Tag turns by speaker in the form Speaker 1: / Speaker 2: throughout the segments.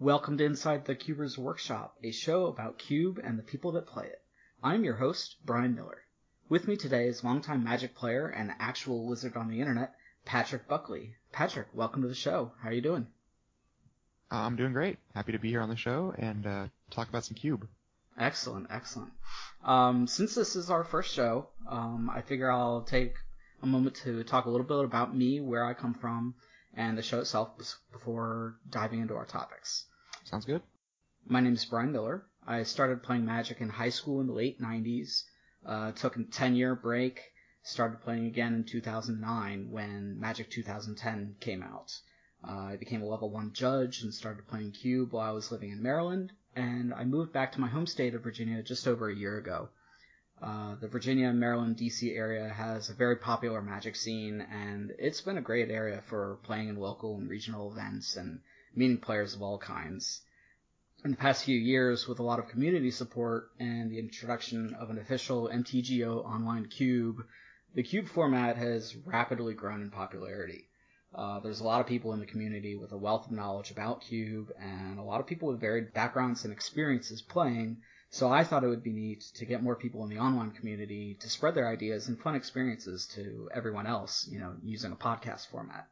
Speaker 1: Welcome to Inside the Cubers Workshop, a show about Cube and the people that play it. I'm your host, Brian Miller. With me today is longtime Magic player and actual wizard on the internet, Patrick Buckley. Patrick, welcome to the show. How are you doing?
Speaker 2: Uh, I'm doing great. Happy to be here on the show and uh, talk about some Cube.
Speaker 1: Excellent, excellent. Um, since this is our first show, um, I figure I'll take a moment to talk a little bit about me, where I come from, and the show itself before diving into our topics.
Speaker 2: Sounds good.
Speaker 1: My name is Brian Miller. I started playing Magic in high school in the late 90s, uh, took a 10 year break, started playing again in 2009 when Magic 2010 came out. Uh, I became a level 1 judge and started playing Cube while I was living in Maryland, and I moved back to my home state of Virginia just over a year ago. Uh, the Virginia, Maryland, DC area has a very popular magic scene, and it's been a great area for playing in local and regional events and meeting players of all kinds. In the past few years, with a lot of community support and the introduction of an official MTGO online cube, the cube format has rapidly grown in popularity. Uh, there's a lot of people in the community with a wealth of knowledge about cube, and a lot of people with varied backgrounds and experiences playing so I thought it would be neat to get more people in the online community to spread their ideas and fun experiences to everyone else, you know, using a podcast format.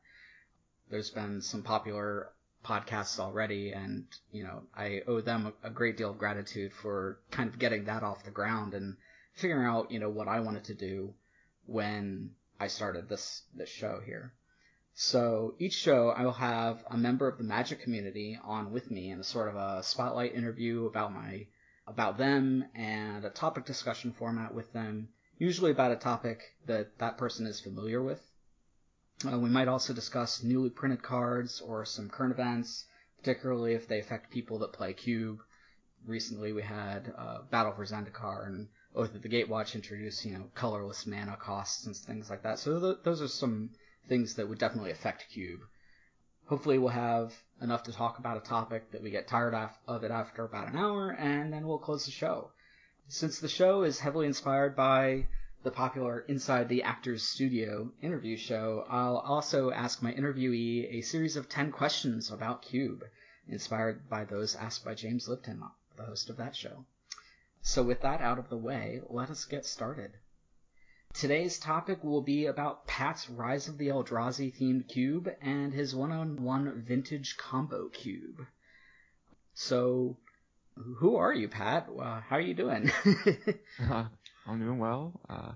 Speaker 1: There's been some popular podcasts already and, you know, I owe them a great deal of gratitude for kind of getting that off the ground and figuring out, you know, what I wanted to do when I started this, this show here. So each show I will have a member of the magic community on with me in a sort of a spotlight interview about my about them and a topic discussion format with them, usually about a topic that that person is familiar with. Uh, we might also discuss newly printed cards or some current events, particularly if they affect people that play Cube. Recently we had uh, Battle for Zendikar and Oath of the Gatewatch introduce, you know, colorless mana costs and things like that. So th- those are some things that would definitely affect Cube. Hopefully we'll have enough to talk about a topic that we get tired of it after about an hour, and then we'll close the show. Since the show is heavily inspired by the popular Inside the Actors Studio interview show, I'll also ask my interviewee a series of 10 questions about Cube, inspired by those asked by James Lipton, the host of that show. So with that out of the way, let us get started. Today's topic will be about Pat's Rise of the Eldrazi themed cube and his one-on-one vintage combo cube. So, who are you, Pat? Uh, how are you doing?
Speaker 2: uh, I'm doing well. Uh,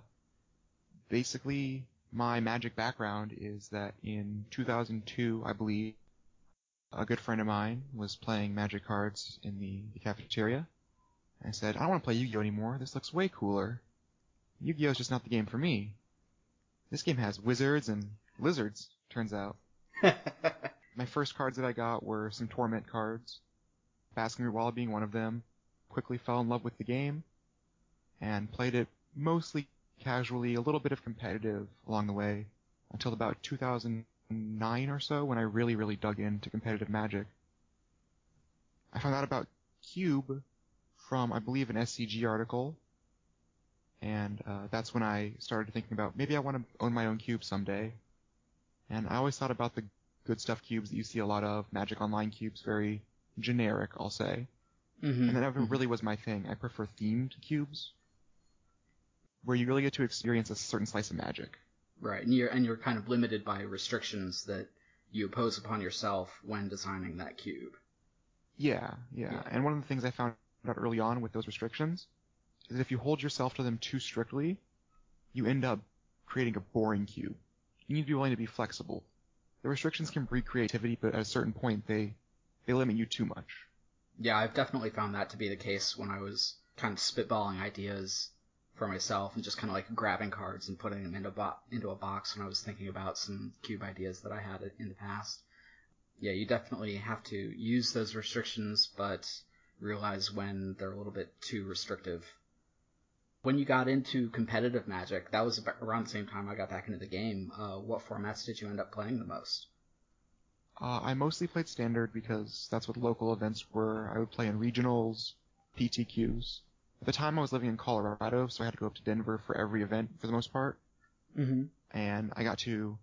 Speaker 2: basically, my magic background is that in 2002, I believe, a good friend of mine was playing magic cards in the, the cafeteria. I said, I don't want to play Yu-Gi-Oh anymore. This looks way cooler. Yu-Gi-Oh! is just not the game for me. This game has wizards and lizards, turns out. My first cards that I got were some Torment cards, Basking Walla being one of them. Quickly fell in love with the game, and played it mostly casually, a little bit of competitive along the way, until about 2009 or so when I really, really dug into competitive Magic. I found out about Cube from, I believe, an SCG article and uh, that's when I started thinking about maybe I want to own my own cube someday. And I always thought about the good stuff cubes that you see a lot of, Magic Online cubes, very generic, I'll say. Mm-hmm. And that never mm-hmm. really was my thing. I prefer themed cubes, where you really get to experience a certain slice of magic.
Speaker 1: Right, and you're and you're kind of limited by restrictions that you impose upon yourself when designing that cube.
Speaker 2: Yeah, yeah, yeah. And one of the things I found out early on with those restrictions is that if you hold yourself to them too strictly, you end up creating a boring cube. You need to be willing to be flexible. The restrictions can breed creativity, but at a certain point, they they limit you too much.
Speaker 1: Yeah, I've definitely found that to be the case when I was kind of spitballing ideas for myself and just kind of like grabbing cards and putting them into, bo- into a box when I was thinking about some cube ideas that I had in the past. Yeah, you definitely have to use those restrictions, but realize when they're a little bit too restrictive when you got into competitive Magic, that was around the same time I got back into the game. Uh, what formats did you end up playing the most?
Speaker 2: Uh, I mostly played standard because that's what local events were. I would play in regionals, PTQs. At the time, I was living in Colorado, so I had to go up to Denver for every event for the most part. Mm-hmm. And I got to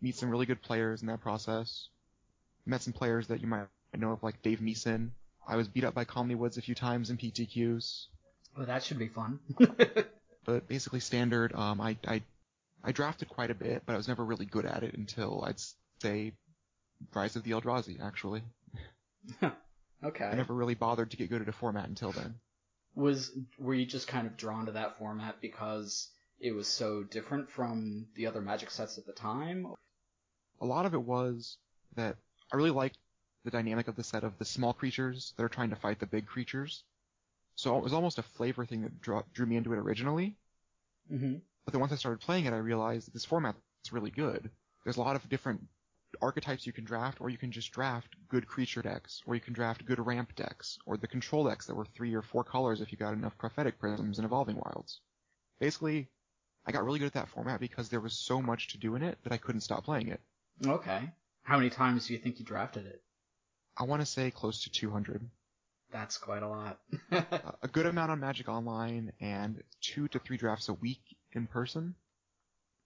Speaker 2: meet some really good players in that process. Met some players that you might know of like Dave Meeson. I was beat up by Conley Woods a few times in PTQs.
Speaker 1: Well, that should be fun.
Speaker 2: but basically standard. Um, I, I I drafted quite a bit, but I was never really good at it until I'd say Rise of the Eldrazi, actually.
Speaker 1: okay.
Speaker 2: I never really bothered to get good at a format until then.
Speaker 1: Was were you just kind of drawn to that format because it was so different from the other Magic sets at the time?
Speaker 2: A lot of it was that I really liked the dynamic of the set of the small creatures that are trying to fight the big creatures. So it was almost a flavor thing that drew, drew me into it originally.
Speaker 1: Mm-hmm.
Speaker 2: But then once I started playing it, I realized that this format is really good. There's a lot of different archetypes you can draft, or you can just draft good creature decks, or you can draft good ramp decks, or the control decks that were three or four colors if you got enough prophetic prisms and evolving wilds. Basically, I got really good at that format because there was so much to do in it that I couldn't stop playing it.
Speaker 1: Okay. How many times do you think you drafted it?
Speaker 2: I want to say close to 200.
Speaker 1: That's quite a lot.
Speaker 2: a good amount on Magic Online and two to three drafts a week in person.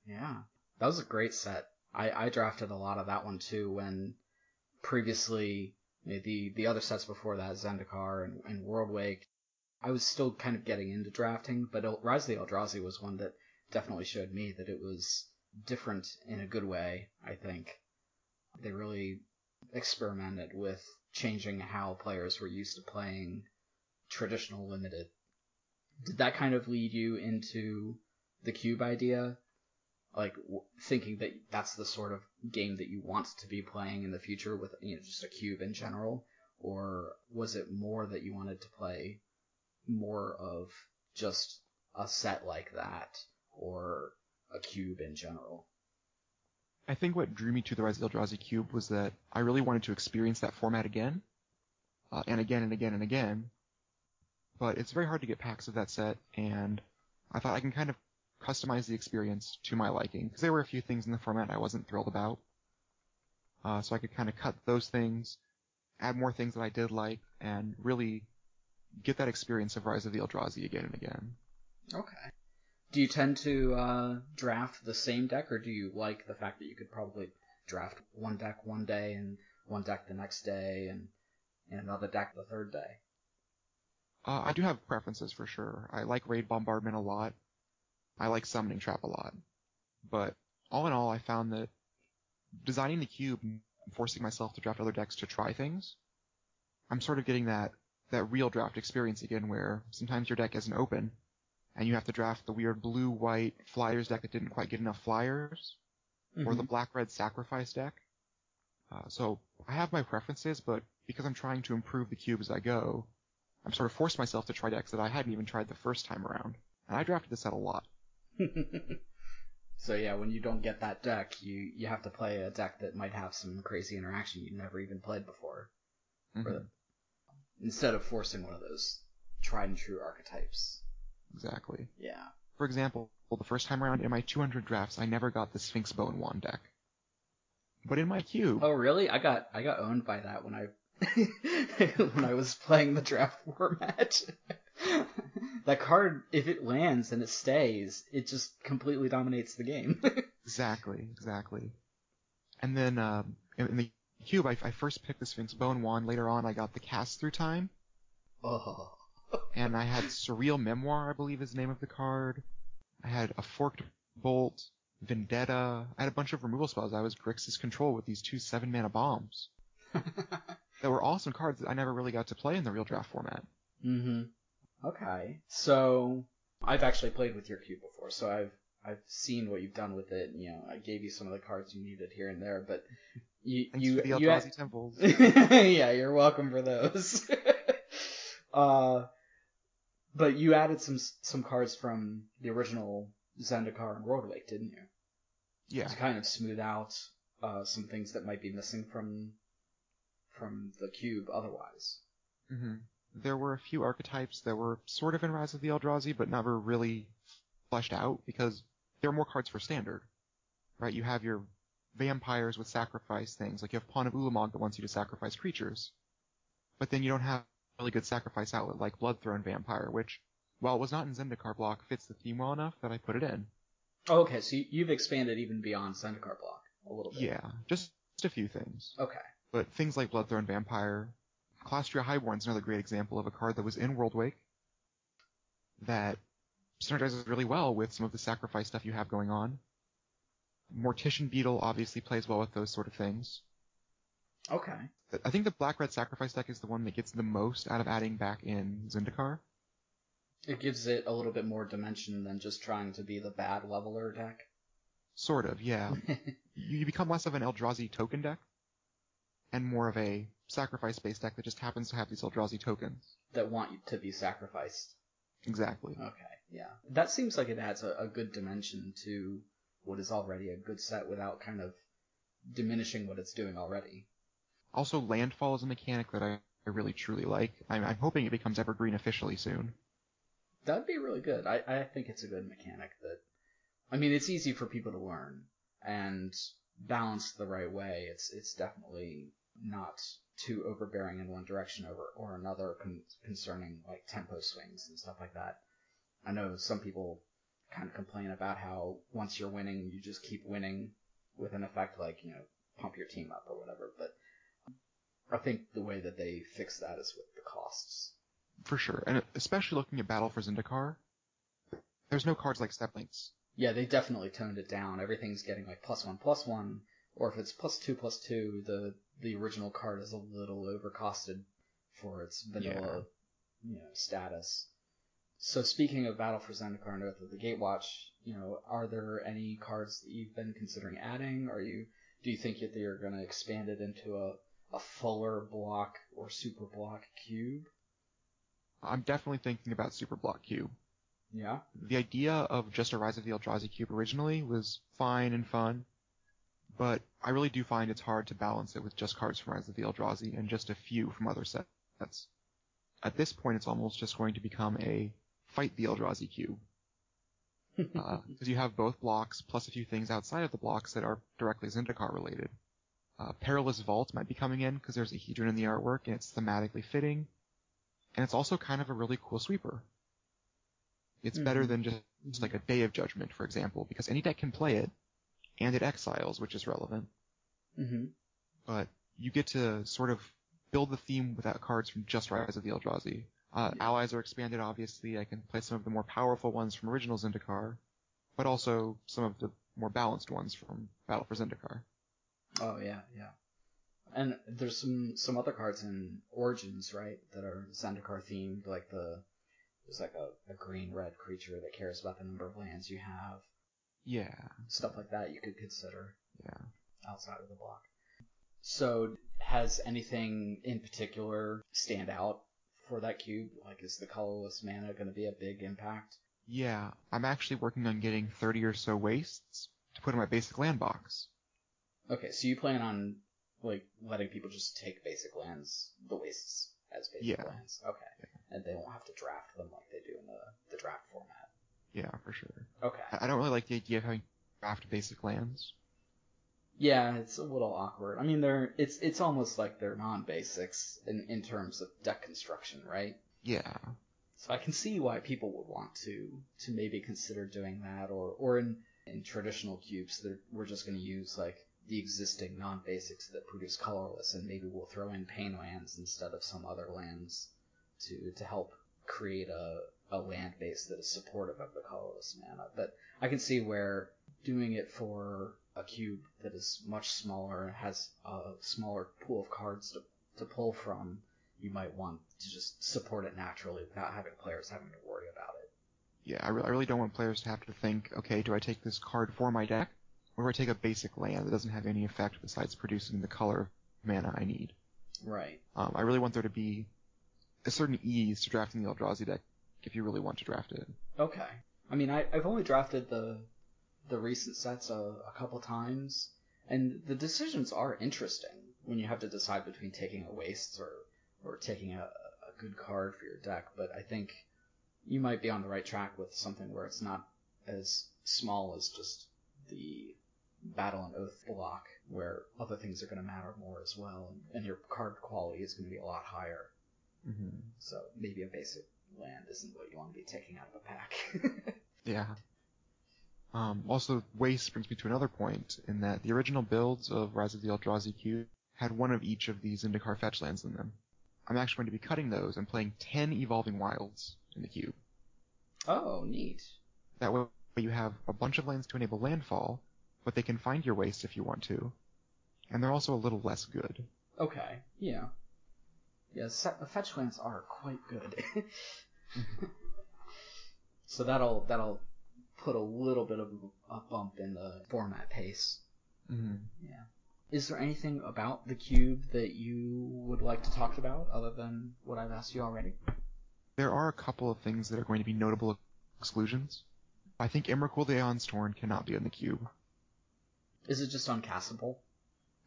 Speaker 1: Yeah, that was a great set. I, I drafted a lot of that one too when previously the the other sets before that, Zendikar and, and Worldwake, I was still kind of getting into drafting, but Rise of the Eldrazi was one that definitely showed me that it was different in a good way, I think. They really experimented with changing how players were used to playing traditional limited. Did that kind of lead you into the cube idea? Like w- thinking that that's the sort of game that you want to be playing in the future with you know just a cube in general, or was it more that you wanted to play more of just a set like that or a cube in general?
Speaker 2: I think what drew me to the Rise of the Eldrazi Cube was that I really wanted to experience that format again, uh, and again and again and again. But it's very hard to get packs of that set, and I thought I can kind of customize the experience to my liking because there were a few things in the format I wasn't thrilled about. Uh, so I could kind of cut those things, add more things that I did like, and really get that experience of Rise of the Eldrazi again and again.
Speaker 1: Okay. Do you tend to uh, draft the same deck, or do you like the fact that you could probably draft one deck one day and one deck the next day and, and another deck the third day?
Speaker 2: Uh, I do have preferences for sure. I like Raid Bombardment a lot. I like Summoning Trap a lot. But all in all, I found that designing the cube and forcing myself to draft other decks to try things, I'm sort of getting that, that real draft experience again where sometimes your deck isn't open and you have to draft the weird blue-white flyers deck that didn't quite get enough flyers, mm-hmm. or the black-red sacrifice deck. Uh, so I have my preferences, but because I'm trying to improve the cube as I go, I'm sort of forced myself to try decks that I hadn't even tried the first time around. And I drafted this set a lot.
Speaker 1: so yeah, when you don't get that deck, you you have to play a deck that might have some crazy interaction you've never even played before.
Speaker 2: Mm-hmm.
Speaker 1: instead of forcing one of those tried and true archetypes.
Speaker 2: Exactly.
Speaker 1: Yeah.
Speaker 2: For example, the first time around in my 200 drafts, I never got the Sphinx Bone Wand deck. But in my cube.
Speaker 1: Oh really? I got I got owned by that when I when I was playing the draft format. that card, if it lands and it stays, it just completely dominates the game.
Speaker 2: exactly, exactly. And then um, in the cube, I, I, first picked the Sphinx Bone Wand. Later on, I got the Cast Through Time.
Speaker 1: Oh.
Speaker 2: And I had Surreal Memoir, I believe is the name of the card. I had a Forked Bolt, Vendetta. I had a bunch of removal spells. I was Grixis Control with these two seven mana bombs. that were awesome cards that I never really got to play in the real draft format.
Speaker 1: Mm-hmm. Okay. So I've actually played with your cube before, so I've I've seen what you've done with it. You know, I gave you some of the cards you needed here and there, but you
Speaker 2: Thanks
Speaker 1: you
Speaker 2: for the
Speaker 1: you
Speaker 2: had... temples.
Speaker 1: yeah, you're welcome for those. uh, but you added some some cards from the original Zendikar and Worldwake, didn't you?
Speaker 2: Yeah.
Speaker 1: To kind of smooth out uh, some things that might be missing from from the cube otherwise.
Speaker 2: Mm-hmm. There were a few archetypes that were sort of in Rise of the Eldrazi, but never really fleshed out because there are more cards for standard. Right? You have your vampires with sacrifice things, like you have Pawn of Ulamog that wants you to sacrifice creatures. But then you don't have really good sacrifice outlet like Bloodthrone Vampire, which, while it was not in Zendikar block, fits the theme well enough that I put it in.
Speaker 1: Oh, okay, so you've expanded even beyond Zendikar block a little bit.
Speaker 2: Yeah, just, just a few things.
Speaker 1: Okay
Speaker 2: But things like Bloodthrone Vampire, Kalastria Highborn is another great example of a card that was in Worldwake that synergizes really well with some of the sacrifice stuff you have going on. Mortician Beetle obviously plays well with those sort of things.
Speaker 1: Okay.
Speaker 2: I think the Black Red Sacrifice deck is the one that gets the most out of adding back in Zendikar.
Speaker 1: It gives it a little bit more dimension than just trying to be the bad leveler deck.
Speaker 2: Sort of, yeah. you become less of an Eldrazi token deck and more of a sacrifice-based deck that just happens to have these Eldrazi tokens.
Speaker 1: That want you to be sacrificed.
Speaker 2: Exactly.
Speaker 1: Okay, yeah. That seems like it adds a, a good dimension to what is already a good set without kind of diminishing what it's doing already.
Speaker 2: Also, landfall is a mechanic that I, I really truly like. I'm, I'm hoping it becomes evergreen officially soon.
Speaker 1: That'd be really good. I, I think it's a good mechanic that, I mean, it's easy for people to learn and balanced the right way. It's it's definitely not too overbearing in one direction over or another con- concerning like tempo swings and stuff like that. I know some people kind of complain about how once you're winning, you just keep winning with an effect like you know pump your team up or whatever. But I think the way that they fix that is with the costs.
Speaker 2: For sure, and especially looking at Battle for Zendikar, there's no cards like Steppe Lynx.
Speaker 1: Yeah, they definitely toned it down. Everything's getting like plus one, plus one, or if it's plus two, plus two, the the original card is a little overcosted for its vanilla, yeah. you know, status. So speaking of Battle for Zendikar and Oath of the Gatewatch, you know, are there any cards that you've been considering adding? Are you do you think that you're going to expand it into a a fuller block or super block cube?
Speaker 2: I'm definitely thinking about super block cube.
Speaker 1: Yeah.
Speaker 2: The idea of just a Rise of the Eldrazi cube originally was fine and fun, but I really do find it's hard to balance it with just cards from Rise of the Eldrazi and just a few from other sets. At this point, it's almost just going to become a fight the Eldrazi cube. Because uh, you have both blocks plus a few things outside of the blocks that are directly Zendikar related. Uh, Perilous Vault might be coming in because there's a Hedron in the artwork and it's thematically fitting. And it's also kind of a really cool sweeper. It's mm-hmm. better than just, just like a Day of Judgment, for example, because any deck can play it, and it exiles, which is relevant.
Speaker 1: Mm-hmm.
Speaker 2: But you get to sort of build the theme without cards from just Rise of the Eldrazi. Uh, yeah. Allies are expanded, obviously. I can play some of the more powerful ones from original Zendikar, but also some of the more balanced ones from Battle for Zendikar.
Speaker 1: Oh yeah, yeah. And there's some some other cards in Origins, right, that are Zendikar themed, like the there's like a, a green red creature that cares about the number of lands you have.
Speaker 2: Yeah.
Speaker 1: Stuff like that you could consider.
Speaker 2: Yeah.
Speaker 1: Outside of the block. So has anything in particular stand out for that cube? Like is the colorless mana going to be a big impact?
Speaker 2: Yeah, I'm actually working on getting 30 or so wastes to put in my basic land box.
Speaker 1: Okay, so you plan on like letting people just take basic lands, the wastes as basic
Speaker 2: yeah.
Speaker 1: lands. Okay. And they won't have to draft them like they do in the, the draft format.
Speaker 2: Yeah, for sure.
Speaker 1: Okay.
Speaker 2: I don't really like the idea of having draft basic lands.
Speaker 1: Yeah, it's a little awkward. I mean, they're it's it's almost like they're non-basics in in terms of deck construction, right?
Speaker 2: Yeah.
Speaker 1: So I can see why people would want to to maybe consider doing that, or or in in traditional cubes, that we're just going to use like the existing non-basics that produce colorless, and maybe we'll throw in pain lands instead of some other lands to to help create a, a land base that is supportive of the colorless mana. But I can see where doing it for a cube that is much smaller and has a smaller pool of cards to, to pull from, you might want to just support it naturally without having players having to worry about it.
Speaker 2: Yeah, I, re- I really don't want players to have to think, okay, do I take this card for my deck? Or I take a basic land that doesn't have any effect besides producing the color mana I need?
Speaker 1: Right.
Speaker 2: Um, I really want there to be a certain ease to drafting the Eldrazi deck if you really want to draft it.
Speaker 1: Okay. I mean, I, have only drafted the the recent sets a, a couple times, and the decisions are interesting when you have to decide between taking a waste or or taking a, a good card for your deck. But I think you might be on the right track with something where it's not as small as just battle and oath block, where other things are going to matter more as well, and, and your card quality is going to be a lot higher.
Speaker 2: Mm-hmm.
Speaker 1: So maybe a basic land isn't what you want to be taking out of a pack.
Speaker 2: yeah. Um, also, waste brings me to another point in that the original builds of Rise of the Eldrazi Cube had one of each of these Zendikar fetch lands in them. I'm actually going to be cutting those and playing 10 Evolving Wilds in the cube.
Speaker 1: Oh, neat.
Speaker 2: That way you have a bunch of lands to enable landfall, but they can find your waste if you want to. And they're also a little less good.
Speaker 1: Okay, yeah. Yeah, fetch lands are quite good. so that'll that'll put a little bit of a bump in the format pace.
Speaker 2: Mm-hmm.
Speaker 1: Yeah. Is there anything about the cube that you would like to talk about other than what I've asked you already?
Speaker 2: There are a couple of things that are going to be notable exclusions. I think Emrakul the Aeon's Torn cannot be in the cube.
Speaker 1: Is it just uncastable?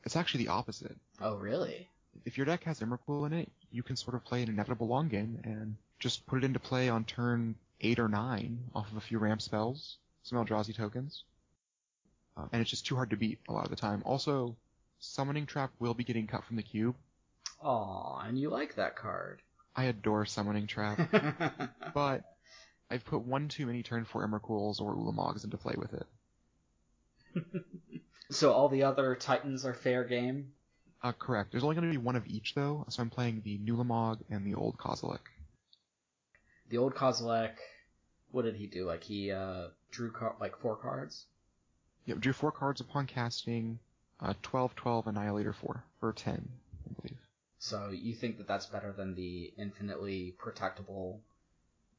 Speaker 2: It's actually the opposite.
Speaker 1: Oh, really?
Speaker 2: If your deck has Emrakul in it, you can sort of play an inevitable long game and just put it into play on turn 8 or 9 off of a few ramp spells, some Eldrazi tokens. Uh, and it's just too hard to beat a lot of the time. Also, Summoning Trap will be getting cut from the cube.
Speaker 1: Aw, and you like that card.
Speaker 2: I adore Summoning Trap, but I've put one too many turn 4 Emrakuls or Ulamogs into play with it.
Speaker 1: so all the other Titans are fair game?
Speaker 2: Uh, correct. There's only going to be one of each though, so I'm playing the new Ulamog and the old Kozilek.
Speaker 1: The old Kozilek, what did he do? Like he uh, drew car- like four cards?
Speaker 2: Yep, drew four cards upon casting, uh, 12, 12, Annihilator 4, or 10, I believe.
Speaker 1: So you think that that's better than the infinitely protectable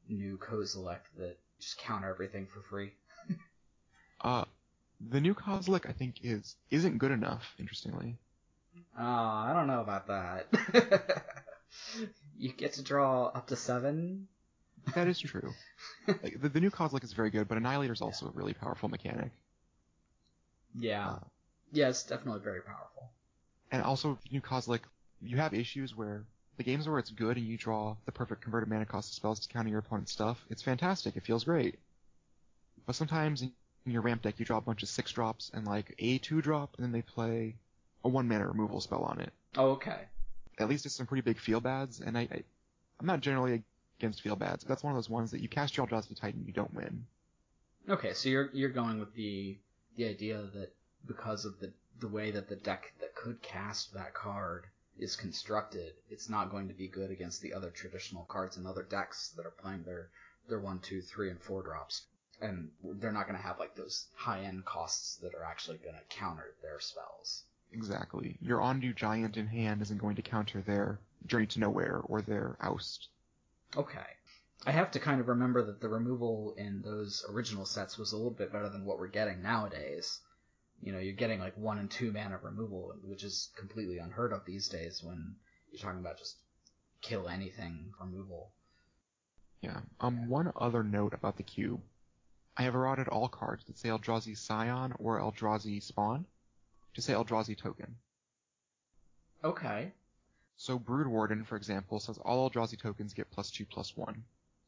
Speaker 1: new Kozilek that just counter everything for free?
Speaker 2: The new Kozilek I think is isn't good enough. Interestingly.
Speaker 1: Oh, I don't know about that. you get to draw up to seven.
Speaker 2: That is true. like, the, the new Kozilek is very good, but Annihilator is also yeah. a really powerful mechanic.
Speaker 1: Yeah. Uh, yeah, it's definitely very powerful.
Speaker 2: And also, the new Kozilek, you have issues where the games where it's good and you draw the perfect converted mana cost of spells to counter your opponent's stuff, it's fantastic. It feels great. But sometimes in your ramp deck, you draw a bunch of six drops and like a two drop, and then they play a one mana removal spell on it.
Speaker 1: Oh, okay.
Speaker 2: At least it's some pretty big feel bads, and I, I I'm not generally against feel bads, but that's one of those ones that you cast your Eldrazi Titan, you don't win.
Speaker 1: Okay, so you're you're going with the the idea that because of the the way that the deck that could cast that card is constructed, it's not going to be good against the other traditional cards and other decks that are playing their their one, two, three, and four drops. And they're not going to have like those high end costs that are actually going to counter their spells.
Speaker 2: Exactly. Your Ondu Giant in hand isn't going to counter their Journey to Nowhere or their Oust.
Speaker 1: Okay. I have to kind of remember that the removal in those original sets was a little bit better than what we're getting nowadays. You know, you're getting like one and two mana removal, which is completely unheard of these days when you're talking about just kill anything removal.
Speaker 2: Yeah. Um. One other note about the cube. I have errata'd all cards that say Eldrazi Scion or Eldrazi Spawn to say Eldrazi token.
Speaker 1: Okay.
Speaker 2: So Brood Warden, for example, says all Eldrazi tokens get plus two plus one.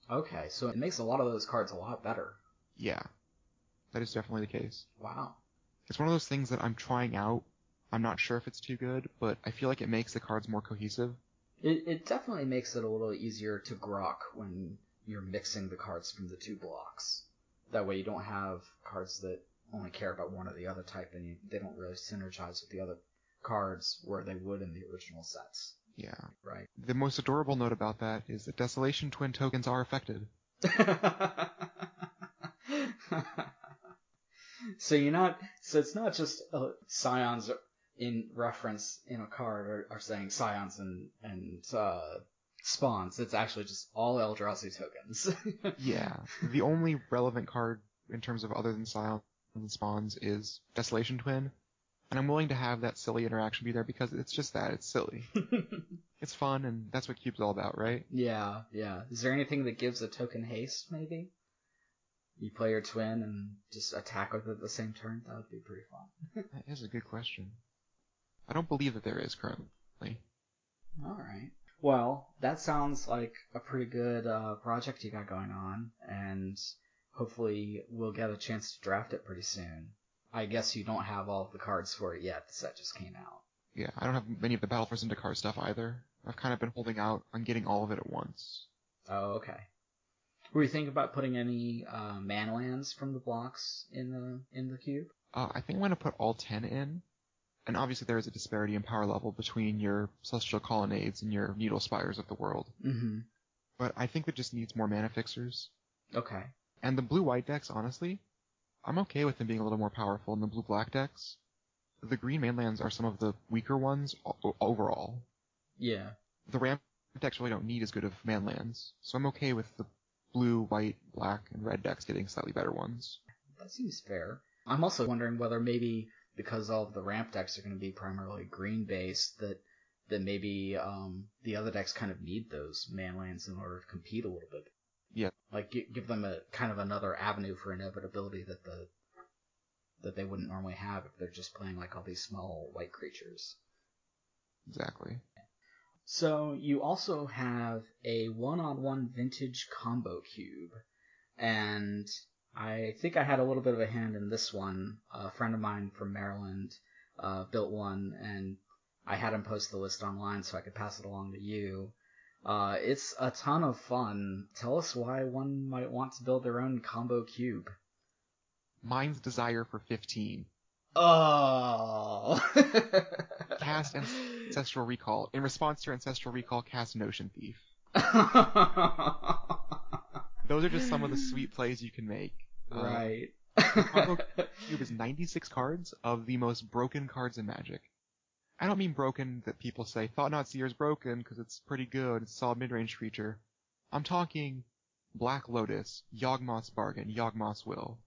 Speaker 1: Okay, so it makes a lot of those cards a lot better.
Speaker 2: Yeah. That is definitely the case.
Speaker 1: Wow.
Speaker 2: It's one of those things that I'm trying out. I'm not sure if it's too good, but I feel like it makes the cards more cohesive.
Speaker 1: It, it definitely makes it a little easier to grok when you're mixing the cards from the two blocks. That way you don't have cards that only care about one or the other type, and you, they don't really synergize with the other cards where they would in the original sets.
Speaker 2: Yeah.
Speaker 1: Right.
Speaker 2: The most adorable note about that is that Desolation Twin tokens are affected.
Speaker 1: so you're not. So it's not just uh, scions in reference in a card are, are saying scions and and uh, spawns. It's actually just all Eldrazi tokens.
Speaker 2: yeah. The only relevant card in terms of other than scions and spawns is Desolation Twin, and I'm willing to have that silly interaction be there because it's just that it's silly. it's fun, and that's what Cube's all about, right?
Speaker 1: Yeah, yeah. Is there anything that gives a token haste, maybe? You play your twin and just attack with it at the same turn. That would be pretty fun.
Speaker 2: that is a good question. I don't believe that there is currently.
Speaker 1: All right. Well, that sounds like a pretty good uh, project you got going on, and hopefully we'll get a chance to draft it pretty soon. I guess you don't have all of the cards for it yet. The set just came out.
Speaker 2: Yeah, I don't have many of the Battle for Zendikar stuff either. I've kind of been holding out on getting all of it at once.
Speaker 1: Oh, okay. Were you thinking about putting any uh, lands from the blocks in the in the cube?
Speaker 2: Uh, I think I'm going to put all ten in. And obviously there is a disparity in power level between your Celestial Colonnades and your Needle Spires of the world.
Speaker 1: Mm-hmm.
Speaker 2: But I think it just needs more mana fixers.
Speaker 1: Okay.
Speaker 2: And the blue-white decks, honestly, I'm okay with them being a little more powerful than the blue-black decks. The green manlands are some of the weaker ones o- overall.
Speaker 1: Yeah.
Speaker 2: The ramp decks really don't need as good of manlands, so I'm okay with the blue, white, black, and red decks getting slightly better ones.
Speaker 1: That seems fair. I'm also wondering whether maybe because all of the ramp decks are going to be primarily green based, that that maybe um, the other decks kind of need those manlands in order to compete a little bit.
Speaker 2: Yeah.
Speaker 1: Like give them a kind of another avenue for inevitability that the that they wouldn't normally have if they're just playing like all these small white creatures.
Speaker 2: Exactly.
Speaker 1: So you also have a one-on-one vintage combo cube, and I think I had a little bit of a hand in this one. A friend of mine from Maryland uh, built one, and I had him post the list online so I could pass it along to you. Uh, it's a ton of fun. Tell us why one might want to build their own combo cube.
Speaker 2: Mind's Desire for 15.
Speaker 1: Oh.
Speaker 2: Cast Ancestral Recall. In response to Ancestral Recall, cast Notion Thief. Those are just some of the sweet plays you can make. Uh,
Speaker 1: right.
Speaker 2: combo Cube is 96 cards of the most broken cards in Magic. I don't mean broken that people say Thought-Knot Seer is broken because it's pretty good, it's a solid mid-range creature. I'm talking Black Lotus, Yawgmoth's Bargain, Yawgmoth's Will.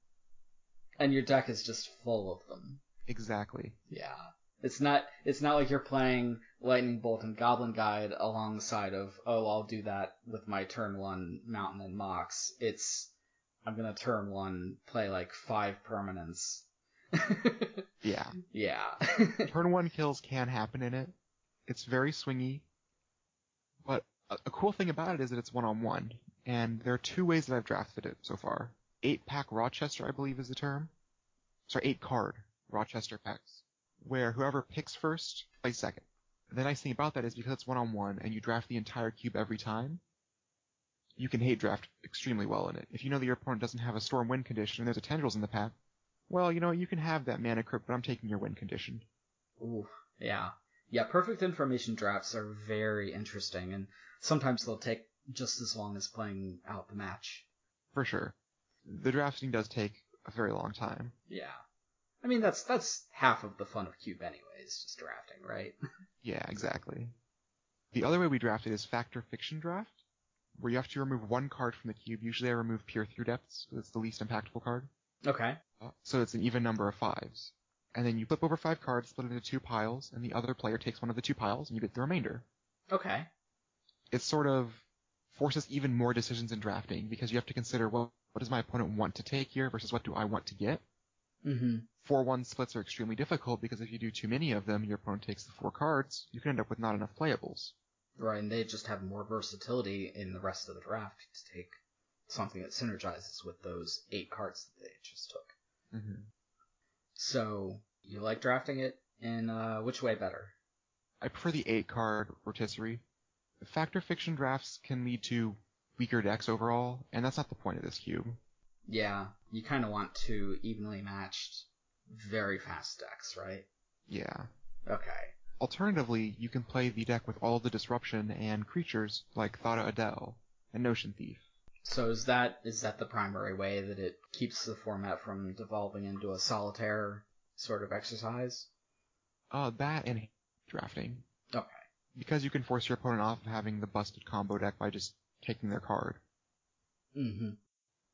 Speaker 1: and your deck is just full of them.
Speaker 2: Exactly.
Speaker 1: Yeah. It's not it's not like you're playing Lightning Bolt and Goblin Guide alongside of, oh, I'll do that with my turn one Mountain and Mox. It's I'm gonna turn one play like five permanents.
Speaker 2: Yeah.
Speaker 1: yeah.
Speaker 2: Turn one kills can happen in it. It's very swingy. But a, a cool thing about it is that it's one on one. And there are two ways that I've drafted it so far. Eight pack Rochester, I believe is the term. Sorry, eight card Rochester packs. Where whoever picks first plays second. The nice thing about that is because it's one on one and you draft the entire cube every time, you can hate draft extremely well in it. If you know that your opponent doesn't have a storm win condition and there's a tendrils in the pack, well, you know, you can have that mana crypt, but I'm taking your win condition.
Speaker 1: Ooh, yeah. Yeah, perfect information drafts are very interesting, and sometimes they'll take just as long as playing out the match.
Speaker 2: For sure. The drafting does take a very long time.
Speaker 1: Yeah. I mean, that's that's half of the fun of Cube anyways, just drafting, right?
Speaker 2: Yeah, exactly. The other way we draft it is Fact or Fiction Draft, where you have to remove one card from the cube. Usually I remove Peer Through Depths, because it's the least impactful card.
Speaker 1: Okay.
Speaker 2: Uh, so it's an even number of fives. And then you flip over five cards, split it into two piles, and the other player takes one of the two piles, and you get the remainder.
Speaker 1: Okay.
Speaker 2: It sort of forces even more decisions in drafting, because you have to consider, well, what does my opponent want to take here versus what do I want to get?
Speaker 1: Mm-hmm.
Speaker 2: Four one splits are extremely difficult because if you do too many of them, your opponent takes the four cards, you can end up with not enough playables.
Speaker 1: Right, and they just have more versatility in the rest of the draft to take something that synergizes with those eight cards that they just took.
Speaker 2: Mm-hmm.
Speaker 1: So, you like drafting it in uh, which way better?
Speaker 2: I prefer the eight card rotisserie. Fact or fiction drafts can lead to weaker decks overall, and that's not the point of this cube.
Speaker 1: Yeah, you kind of want two evenly matched, very fast decks, right?
Speaker 2: Yeah.
Speaker 1: Okay.
Speaker 2: Alternatively, you can play the deck with all the disruption and creatures like Thada Adel and Notion Thief.
Speaker 1: So is that is that the primary way that it keeps the format from devolving into a solitaire sort of exercise?
Speaker 2: Uh, that and drafting.
Speaker 1: Okay.
Speaker 2: Because you can force your opponent off of having the busted combo deck by just taking their card.
Speaker 1: Mm-hmm.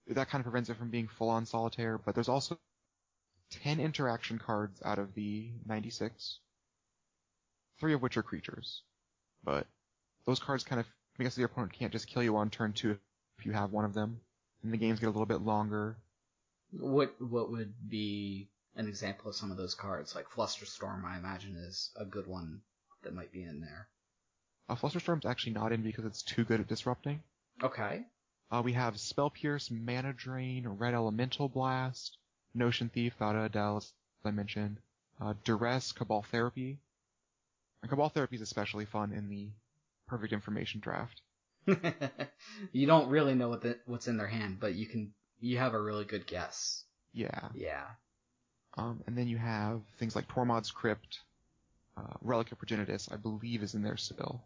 Speaker 2: That kind of prevents it from being full on solitaire, but there's also 10 interaction cards out of the 96. Three of which are creatures. But those cards kind of make it so your opponent can't just kill you on turn two if you have one of them. And the games get a little bit longer.
Speaker 1: What what would be an example of some of those cards? Like Flusterstorm, I imagine, is a good one that might be in there.
Speaker 2: Uh, Flusterstorm's actually not in because it's too good at disrupting.
Speaker 1: Okay.
Speaker 2: Uh, we have Spell Pierce, Mana Drain, Red Elemental Blast, Notion Thief, Thada Adel, as I mentioned, uh, Duress, Cabal Therapy. And Cabal Therapy is especially fun in the Perfect Information Draft.
Speaker 1: you don't really know what the, what's in their hand, but you can you have a really good guess.
Speaker 2: Yeah.
Speaker 1: Yeah.
Speaker 2: Um, and then you have things like Tormod's Crypt, Relic of Progenitus, I believe, is in there still.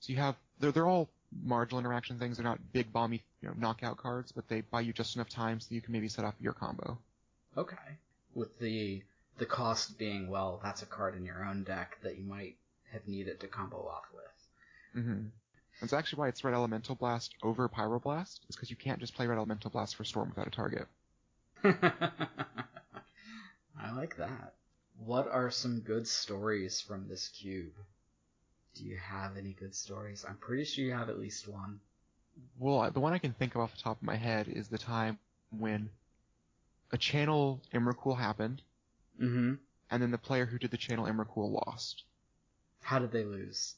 Speaker 2: So you have they're they're all marginal interaction things. They're not big bomby you know knockout cards, but they buy you just enough time so you can maybe set up your combo.
Speaker 1: Okay. With the the cost being well, that's a card in your own deck that you might have needed to combo off with.
Speaker 2: Mm-hmm. That's actually why it's Red Elemental Blast over Pyroblast, is because you can't just play Red Elemental Blast for Storm without a target.
Speaker 1: I like that. What are some good stories from this cube? Do you have any good stories? I'm pretty sure you have at least one.
Speaker 2: Well, the one I can think of off the top of my head is the time when a channel Emrakul happened,
Speaker 1: Mm-hmm.
Speaker 2: and then the player who did the channel Emrakul lost.
Speaker 1: How did they lose?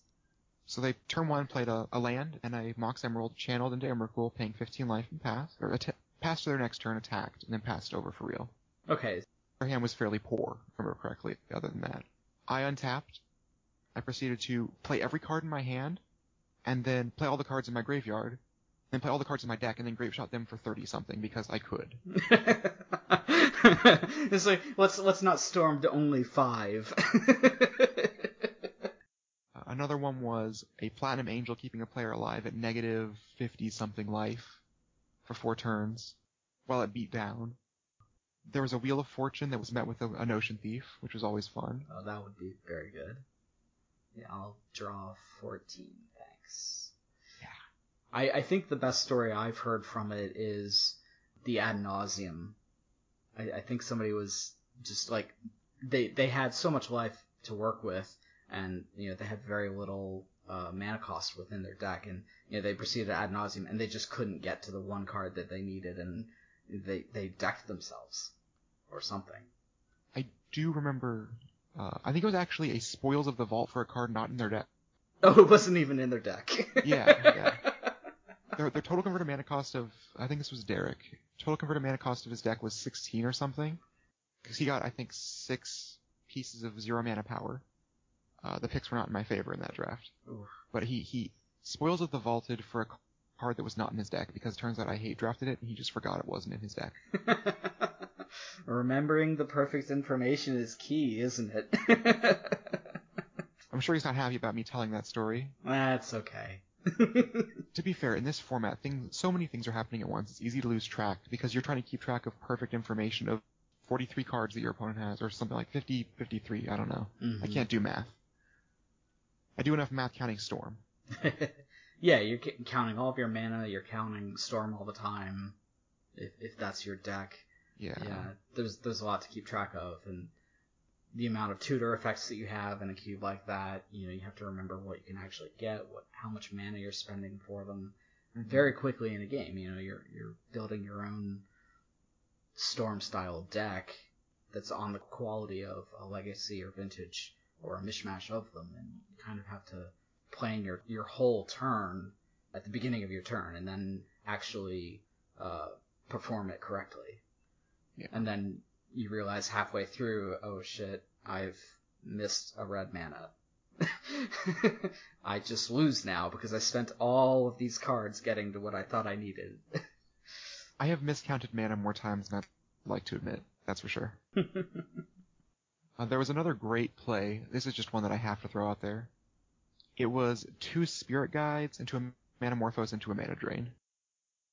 Speaker 2: So they turn one played a, a land and a Mox Emerald channeled into Emrakul, paying 15 life and pass, or atta- passed to their next turn, attacked, and then passed over for real.
Speaker 1: Okay.
Speaker 2: Their hand was fairly poor, if I remember correctly. Other than that, I untapped. I proceeded to play every card in my hand, and then play all the cards in my graveyard, then play all the cards in my deck, and then Grapeshot them for 30 something because I could.
Speaker 1: it's like let's let's not storm to only five.
Speaker 2: Uh, another one was a Platinum Angel keeping a player alive at negative 50 something life for four turns while it beat down. There was a Wheel of Fortune that was met with a, an Ocean Thief, which was always fun.
Speaker 1: oh, that would be very good. Yeah, I'll draw fourteen. Thanks.
Speaker 2: Yeah.
Speaker 1: I I think the best story I've heard from it is the Ad Nauseam. I, I think somebody was just like they they had so much life to work with, and you know they had very little uh, mana cost within their deck, and you know they proceeded Ad Nauseam, and they just couldn't get to the one card that they needed, and they they decked themselves or something.
Speaker 2: I do remember, uh, I think it was actually a Spoils of the Vault for a card not in their deck.
Speaker 1: Oh, it wasn't even in their deck.
Speaker 2: Yeah, yeah. Their, their total converted mana cost of, I think this was Derek, total converted mana cost of his deck was 16 or something. Because he got, I think, six pieces of zero mana power. Uh, the picks were not in my favor in that draft.
Speaker 1: Oof.
Speaker 2: But he, he spoils of the vaulted for a card that was not in his deck because it turns out I hate drafted it and he just forgot it wasn't in his deck.
Speaker 1: Remembering the perfect information is key, isn't it?
Speaker 2: I'm sure he's not happy about me telling that story.
Speaker 1: That's okay.
Speaker 2: To be fair, in this format, things, so many things are happening at once. It's easy to lose track because you're trying to keep track of perfect information of 43 cards that your opponent has, or something like 50, 53. I don't know. I
Speaker 1: Mhm.
Speaker 2: can't do math. I do enough math counting Storm.
Speaker 1: Yeah, you're c- counting all of your mana. You're counting storm all the time. If if that's your deck,
Speaker 2: Yeah.
Speaker 1: yeah, there's there's a lot to keep track of, and the amount of tutor effects that you have in a cube like that, you know, you have to remember what you can actually get, what how much mana you're spending for them
Speaker 2: Mhm.
Speaker 1: very quickly in a game. You know, you're you're building your own storm style deck that's on the quality of a legacy or vintage or a mishmash of them, and you kind of have to plan your your whole turn at the beginning of your turn, and then actually uh, perform it correctly.
Speaker 2: Yeah.
Speaker 1: And then you realize halfway through, oh shit, I've missed a red mana. I just lose now because I spent all of these cards getting to what I thought I needed.
Speaker 2: I have miscounted mana more times than I'd like to admit. That's for sure. Uh, there was another great play. This is just one that I have to throw out there. It was two Spirit Guides into a Manamorphose into a Mana Drain.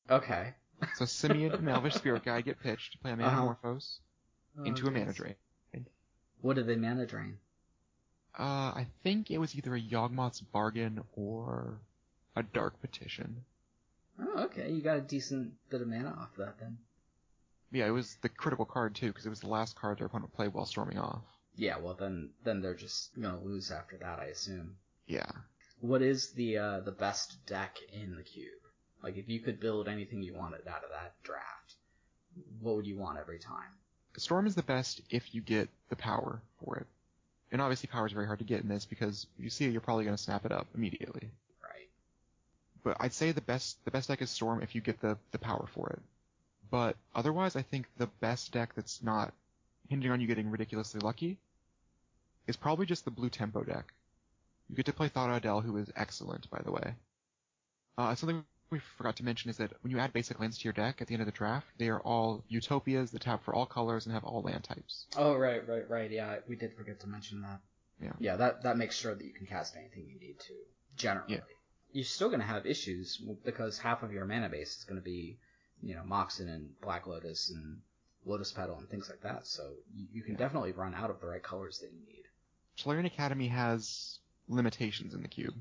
Speaker 1: okay.
Speaker 2: So Simian and Elvish Spirit Guide get pitched to play a
Speaker 1: Uh-huh.
Speaker 2: Manamorphose into a Mana Drain.
Speaker 1: What did they mana drain?
Speaker 2: Uh, I think it was either a Yawgmoth's Bargain or a Dark Petition.
Speaker 1: Oh, okay. You got a decent bit of mana off that then.
Speaker 2: Yeah, it was the critical card too, because it was the last card their opponent played while storming off.
Speaker 1: Yeah, well then then they're just gonna lose after that, I assume.
Speaker 2: Yeah.
Speaker 1: What is the uh, the best deck in the cube? Like if you could build anything you wanted out of that draft, what would you want every time?
Speaker 2: Storm is the best if you get the power for it. And obviously power is very hard to get in this because you see it, you're probably going to snap it up immediately.
Speaker 1: Right.
Speaker 2: But I'd say the best the best deck is Storm if you get the, the power for it. But otherwise, I think the best deck that's not hinging on you getting ridiculously lucky is probably just the blue tempo deck. You get to play Thada Adel, who is excellent, by the way. Uh, something we forgot to mention is that when you add basic lands to your deck at the end of the draft, they are all utopias that tap for all colors and have all land types.
Speaker 1: Oh right, right, right. Yeah, we did forget to mention that.
Speaker 2: Yeah.
Speaker 1: Yeah, that that makes sure that you can cast anything you need to. Generally,
Speaker 2: Yeah.
Speaker 1: you're still going to have issues because half of your mana base is going to be, you know, Moxen and Black Lotus and Lotus Petal and things like that. So you, you can
Speaker 2: Yeah.
Speaker 1: definitely run out of the right colors that you need.
Speaker 2: Tolarian Academy has limitations in the cube.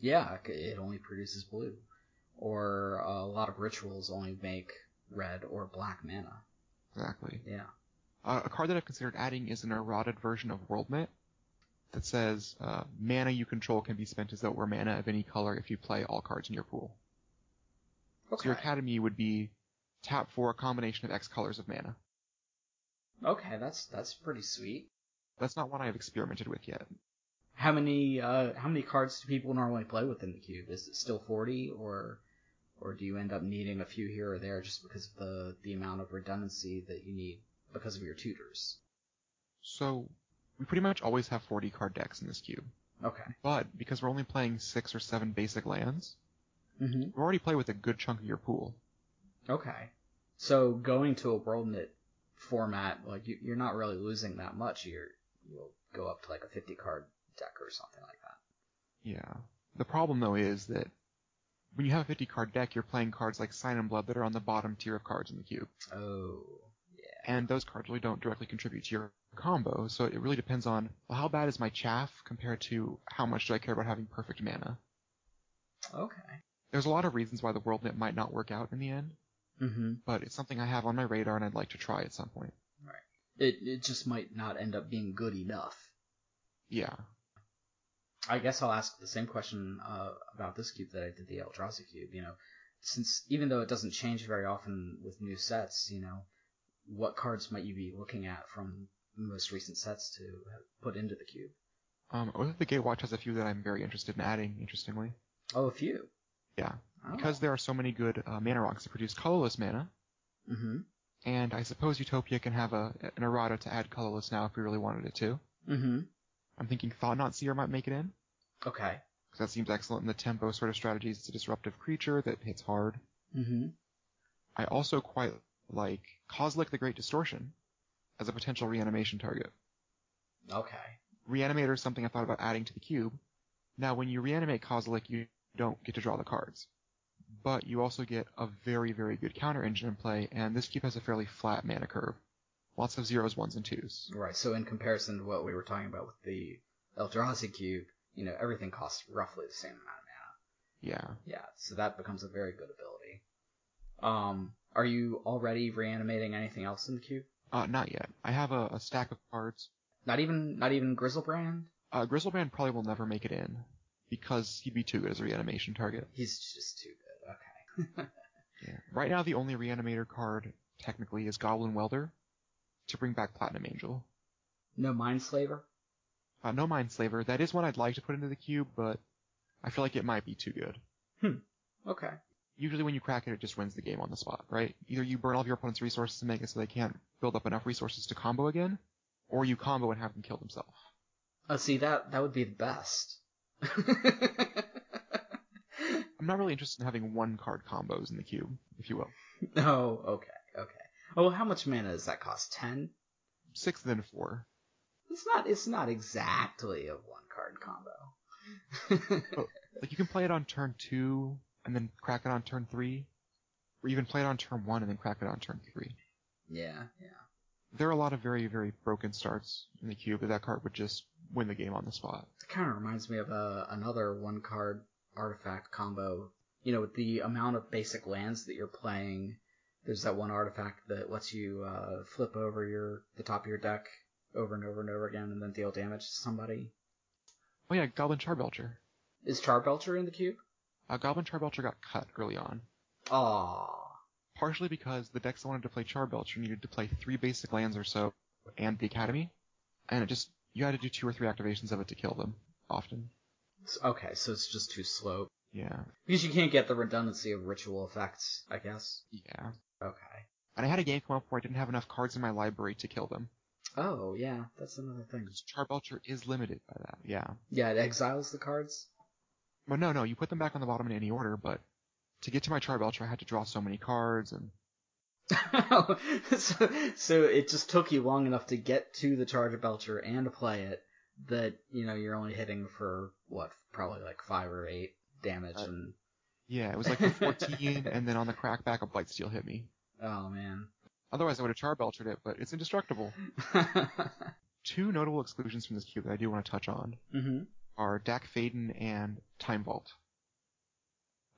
Speaker 1: Yeah, it only produces blue, or a lot of rituals only make red or black mana.
Speaker 2: Exactly.
Speaker 1: Yeah.
Speaker 2: Uh, a card that I've considered adding is an errata'd version of Worldknit that says uh, mana you control can be spent as though it were mana of any color if you play all cards in your pool. So
Speaker 1: Okay.
Speaker 2: your academy would be tap for a combination of X colors of mana.
Speaker 1: Okay, that's that's pretty sweet.
Speaker 2: That's not one I've experimented with yet.
Speaker 1: How many uh how many cards do people normally play within the cube? Is it still forty or or do you end up needing a few here or there just because of the the amount of redundancy that you need because of your tutors?
Speaker 2: So we pretty much always have 40 card decks in this cube.
Speaker 1: Okay.
Speaker 2: But because we're only playing six or seven basic lands,
Speaker 1: Mm-hmm.
Speaker 2: we already play with a good chunk of your pool.
Speaker 1: Okay. So going to a Worldknit format, like you, you're not really losing that much. You're you'll go up to like a 50 card deck or something like that.
Speaker 2: Yeah. The problem though is that when you have a 50 card deck, you're playing cards like Sign in Blood that are on the bottom tier of cards in the cube.
Speaker 1: Oh, yeah.
Speaker 2: And those cards really don't directly contribute to your combo, so it really depends on well, how bad is my chaff compared to how much do I care about having perfect mana.
Speaker 1: Okay.
Speaker 2: There's a lot of reasons why the Worldknit might not work out in the end,
Speaker 1: Mm-hmm.
Speaker 2: but it's something I have on my radar and I'd like to try at some point. Right.
Speaker 1: It it just might not end up being good enough.
Speaker 2: Yeah.
Speaker 1: I guess I'll ask the same question uh, about this cube that I did the Eldrazi cube. You know, since even though it doesn't change very often with new sets, you know, what cards might you be looking at from the most recent sets to put into the cube?
Speaker 2: Um, Oath of the Gatewatch has a few that I'm very interested in adding, interestingly.
Speaker 1: Oh, a few.
Speaker 2: Yeah.
Speaker 1: Oh.
Speaker 2: Because there are so many good uh, mana rocks that produce colorless mana,
Speaker 1: Mm-hmm.
Speaker 2: and I suppose Utopia can have a an errata to add colorless now if we really wanted it to.
Speaker 1: Mm-hmm.
Speaker 2: I'm thinking Thought Knot Seer might make it in,
Speaker 1: Okay.
Speaker 2: because that seems excellent in the tempo sort of strategies. It's a disruptive creature that hits hard.
Speaker 1: Mm-hmm.
Speaker 2: I also quite like Kozilek the Great Distortion as a potential reanimation target.
Speaker 1: Okay.
Speaker 2: Reanimator is something I thought about adding to the cube. Now, when you reanimate Kozilek, you don't get to draw the cards. But you also get a very, very good counter engine in play, and this cube has a fairly flat mana curve. Lots of zeros, ones, and twos.
Speaker 1: Right. So in comparison to what we were talking about with the Eldrazi cube, you know, everything costs roughly the same amount of mana.
Speaker 2: Yeah.
Speaker 1: Yeah. So that becomes a very good ability. Um, are you already reanimating anything else in the cube?
Speaker 2: Uh, not yet. I have a, a stack of cards.
Speaker 1: Not even, not even Griselbrand.
Speaker 2: Uh, Griselbrand probably will never make it in, because he'd be too good as a reanimation target.
Speaker 1: He's just too good. Okay.
Speaker 2: Yeah. Right now, the only reanimator card, technically, is Goblin Welder, to bring back Platinum Angel.
Speaker 1: no Mindslaver.
Speaker 2: Uh, no Mindslaver. That is one I'd like to put into the cube, but I feel like it might be too good. Hmm.
Speaker 1: Okay.
Speaker 2: Usually when you crack it, it just wins the game on the spot, right? Either you burn all of your opponent's resources to make it so they can't build up enough resources to combo again, or you combo and have them kill themselves.
Speaker 1: Uh, see that that would be the best.
Speaker 2: I'm not really interested in having one card combos in the cube, if you will.
Speaker 1: oh, okay, okay. Oh, how much mana does that cost? Ten.
Speaker 2: Six then four.
Speaker 1: It's not. It's not exactly a one card combo.
Speaker 2: Like you can play it on turn two and then crack it on turn three, or even play it on turn one and then crack it on turn three.
Speaker 1: yeah, yeah.
Speaker 2: There are a lot of very, very broken starts in the cube, but that card would just win the game on the spot.
Speaker 1: It kind of reminds me of uh, another one card artifact combo. You know, with the amount of basic lands that you're playing, there's that one artifact that lets you uh, flip over your the top of your deck over and over and over again, and then deal damage to somebody.
Speaker 2: Oh yeah, Goblin Charbelcher.
Speaker 1: Is Charbelcher in the cube?
Speaker 2: Uh, Goblin Charbelcher got cut early on.
Speaker 1: Aww.
Speaker 2: partially because the decks that wanted to play Charbelcher needed to play three basic lands or so and the Academy, and it just you had to do two or three activations of it to kill them often.
Speaker 1: Okay, so it's just too slow.
Speaker 2: Yeah,
Speaker 1: Because you can't get the redundancy of ritual effects, I guess.
Speaker 2: yeah.
Speaker 1: Okay.
Speaker 2: And I had a game come up where I didn't have enough cards in my library to kill them.
Speaker 1: Oh, yeah, that's another thing.
Speaker 2: Because Charbelcher is limited by that. Yeah.
Speaker 1: Yeah, it exiles the cards.
Speaker 2: Well, no, no, you put them back on the bottom in any order, but to get to my Charbelcher, I had to draw so many cards, and
Speaker 1: so, so it just took you long enough to get to the Charbelcher and play it, that you know you're only hitting for what probably like five or eight damage
Speaker 2: Uh,
Speaker 1: and
Speaker 2: Yeah, it was like the 14, and then on the crackback, a Blightsteel hit me.
Speaker 1: oh man.
Speaker 2: Otherwise, I would have charbelted it, but it's indestructible. Two notable exclusions from this cube that I do want to touch on
Speaker 1: mhm.
Speaker 2: are Dack Fayden and Time Vault.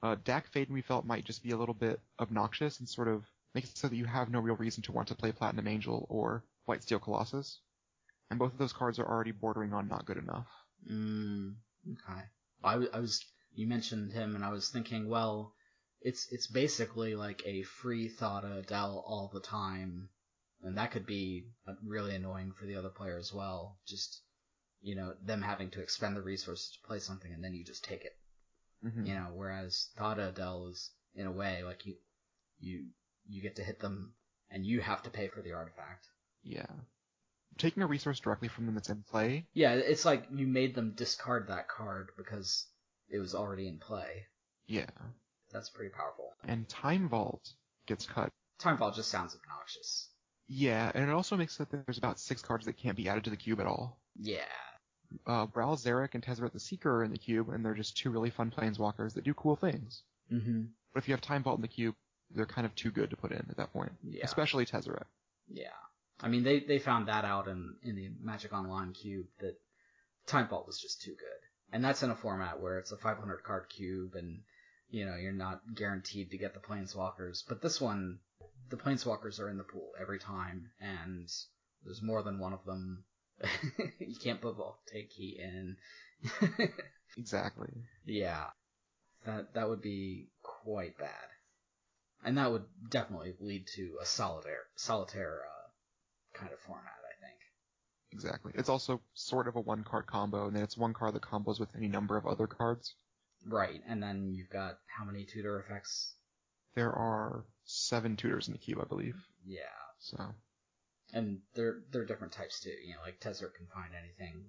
Speaker 2: Uh, Dack Fayden we felt might just be a little bit obnoxious and sort of make it so that you have no real reason to want to play Platinum Angel or Blightsteel Colossus. And both of those cards are already bordering on not good enough.
Speaker 1: Mm, okay. I, w- I was you mentioned him and I was thinking, well, it's it's basically like a free Thada Adel all the time, and that could be uh, really annoying for the other player as well. Just you know them having to expend the resources to play something and then you just take it.
Speaker 2: hmm
Speaker 1: You know, whereas Thada Adel is in a way like you you you get to hit them and you have to pay for the artifact.
Speaker 2: Yeah. Taking a resource directly from them that's in play,
Speaker 1: Yeah, it's like you made them discard that card because it was already in play.
Speaker 2: yeah.
Speaker 1: That's pretty powerful.
Speaker 2: And Time Vault gets cut.
Speaker 1: Time Vault just sounds obnoxious.
Speaker 2: Yeah, and it also makes it that there's about six cards that can't be added to the cube at all.
Speaker 1: Yeah.
Speaker 2: Uh, Ral Zarek and Tezzeret the Seeker are in the cube, and they're just two really fun planeswalkers that do cool things.
Speaker 1: Mm-hmm.
Speaker 2: But if you have Time Vault in the cube, they're kind of too good to put in at that point.
Speaker 1: Yeah.
Speaker 2: Especially Tezzeret.
Speaker 1: Yeah. I mean, they, they found that out in, in the Magic Online cube that Time Vault was just too good. And that's in a format where it's a 500 card cube and, you know, you're not guaranteed to get the Planeswalkers. But this one, the Planeswalkers are in the pool every time, and there's more than one of them. you can't put Voltaic in.
Speaker 2: Exactly.
Speaker 1: Yeah, that that would be quite bad, and that would definitely lead to a solitaire solitaire uh, kind of format.
Speaker 2: Exactly. It's also sort of a one card combo, and then it's one card that combos with any number of other cards.
Speaker 1: Right, and then you've got how many tutor effects?
Speaker 2: There are seven tutors in the cube, I believe.
Speaker 1: Yeah,
Speaker 2: So,
Speaker 1: and they're they're different types too. You know, like Tezzeret can find anything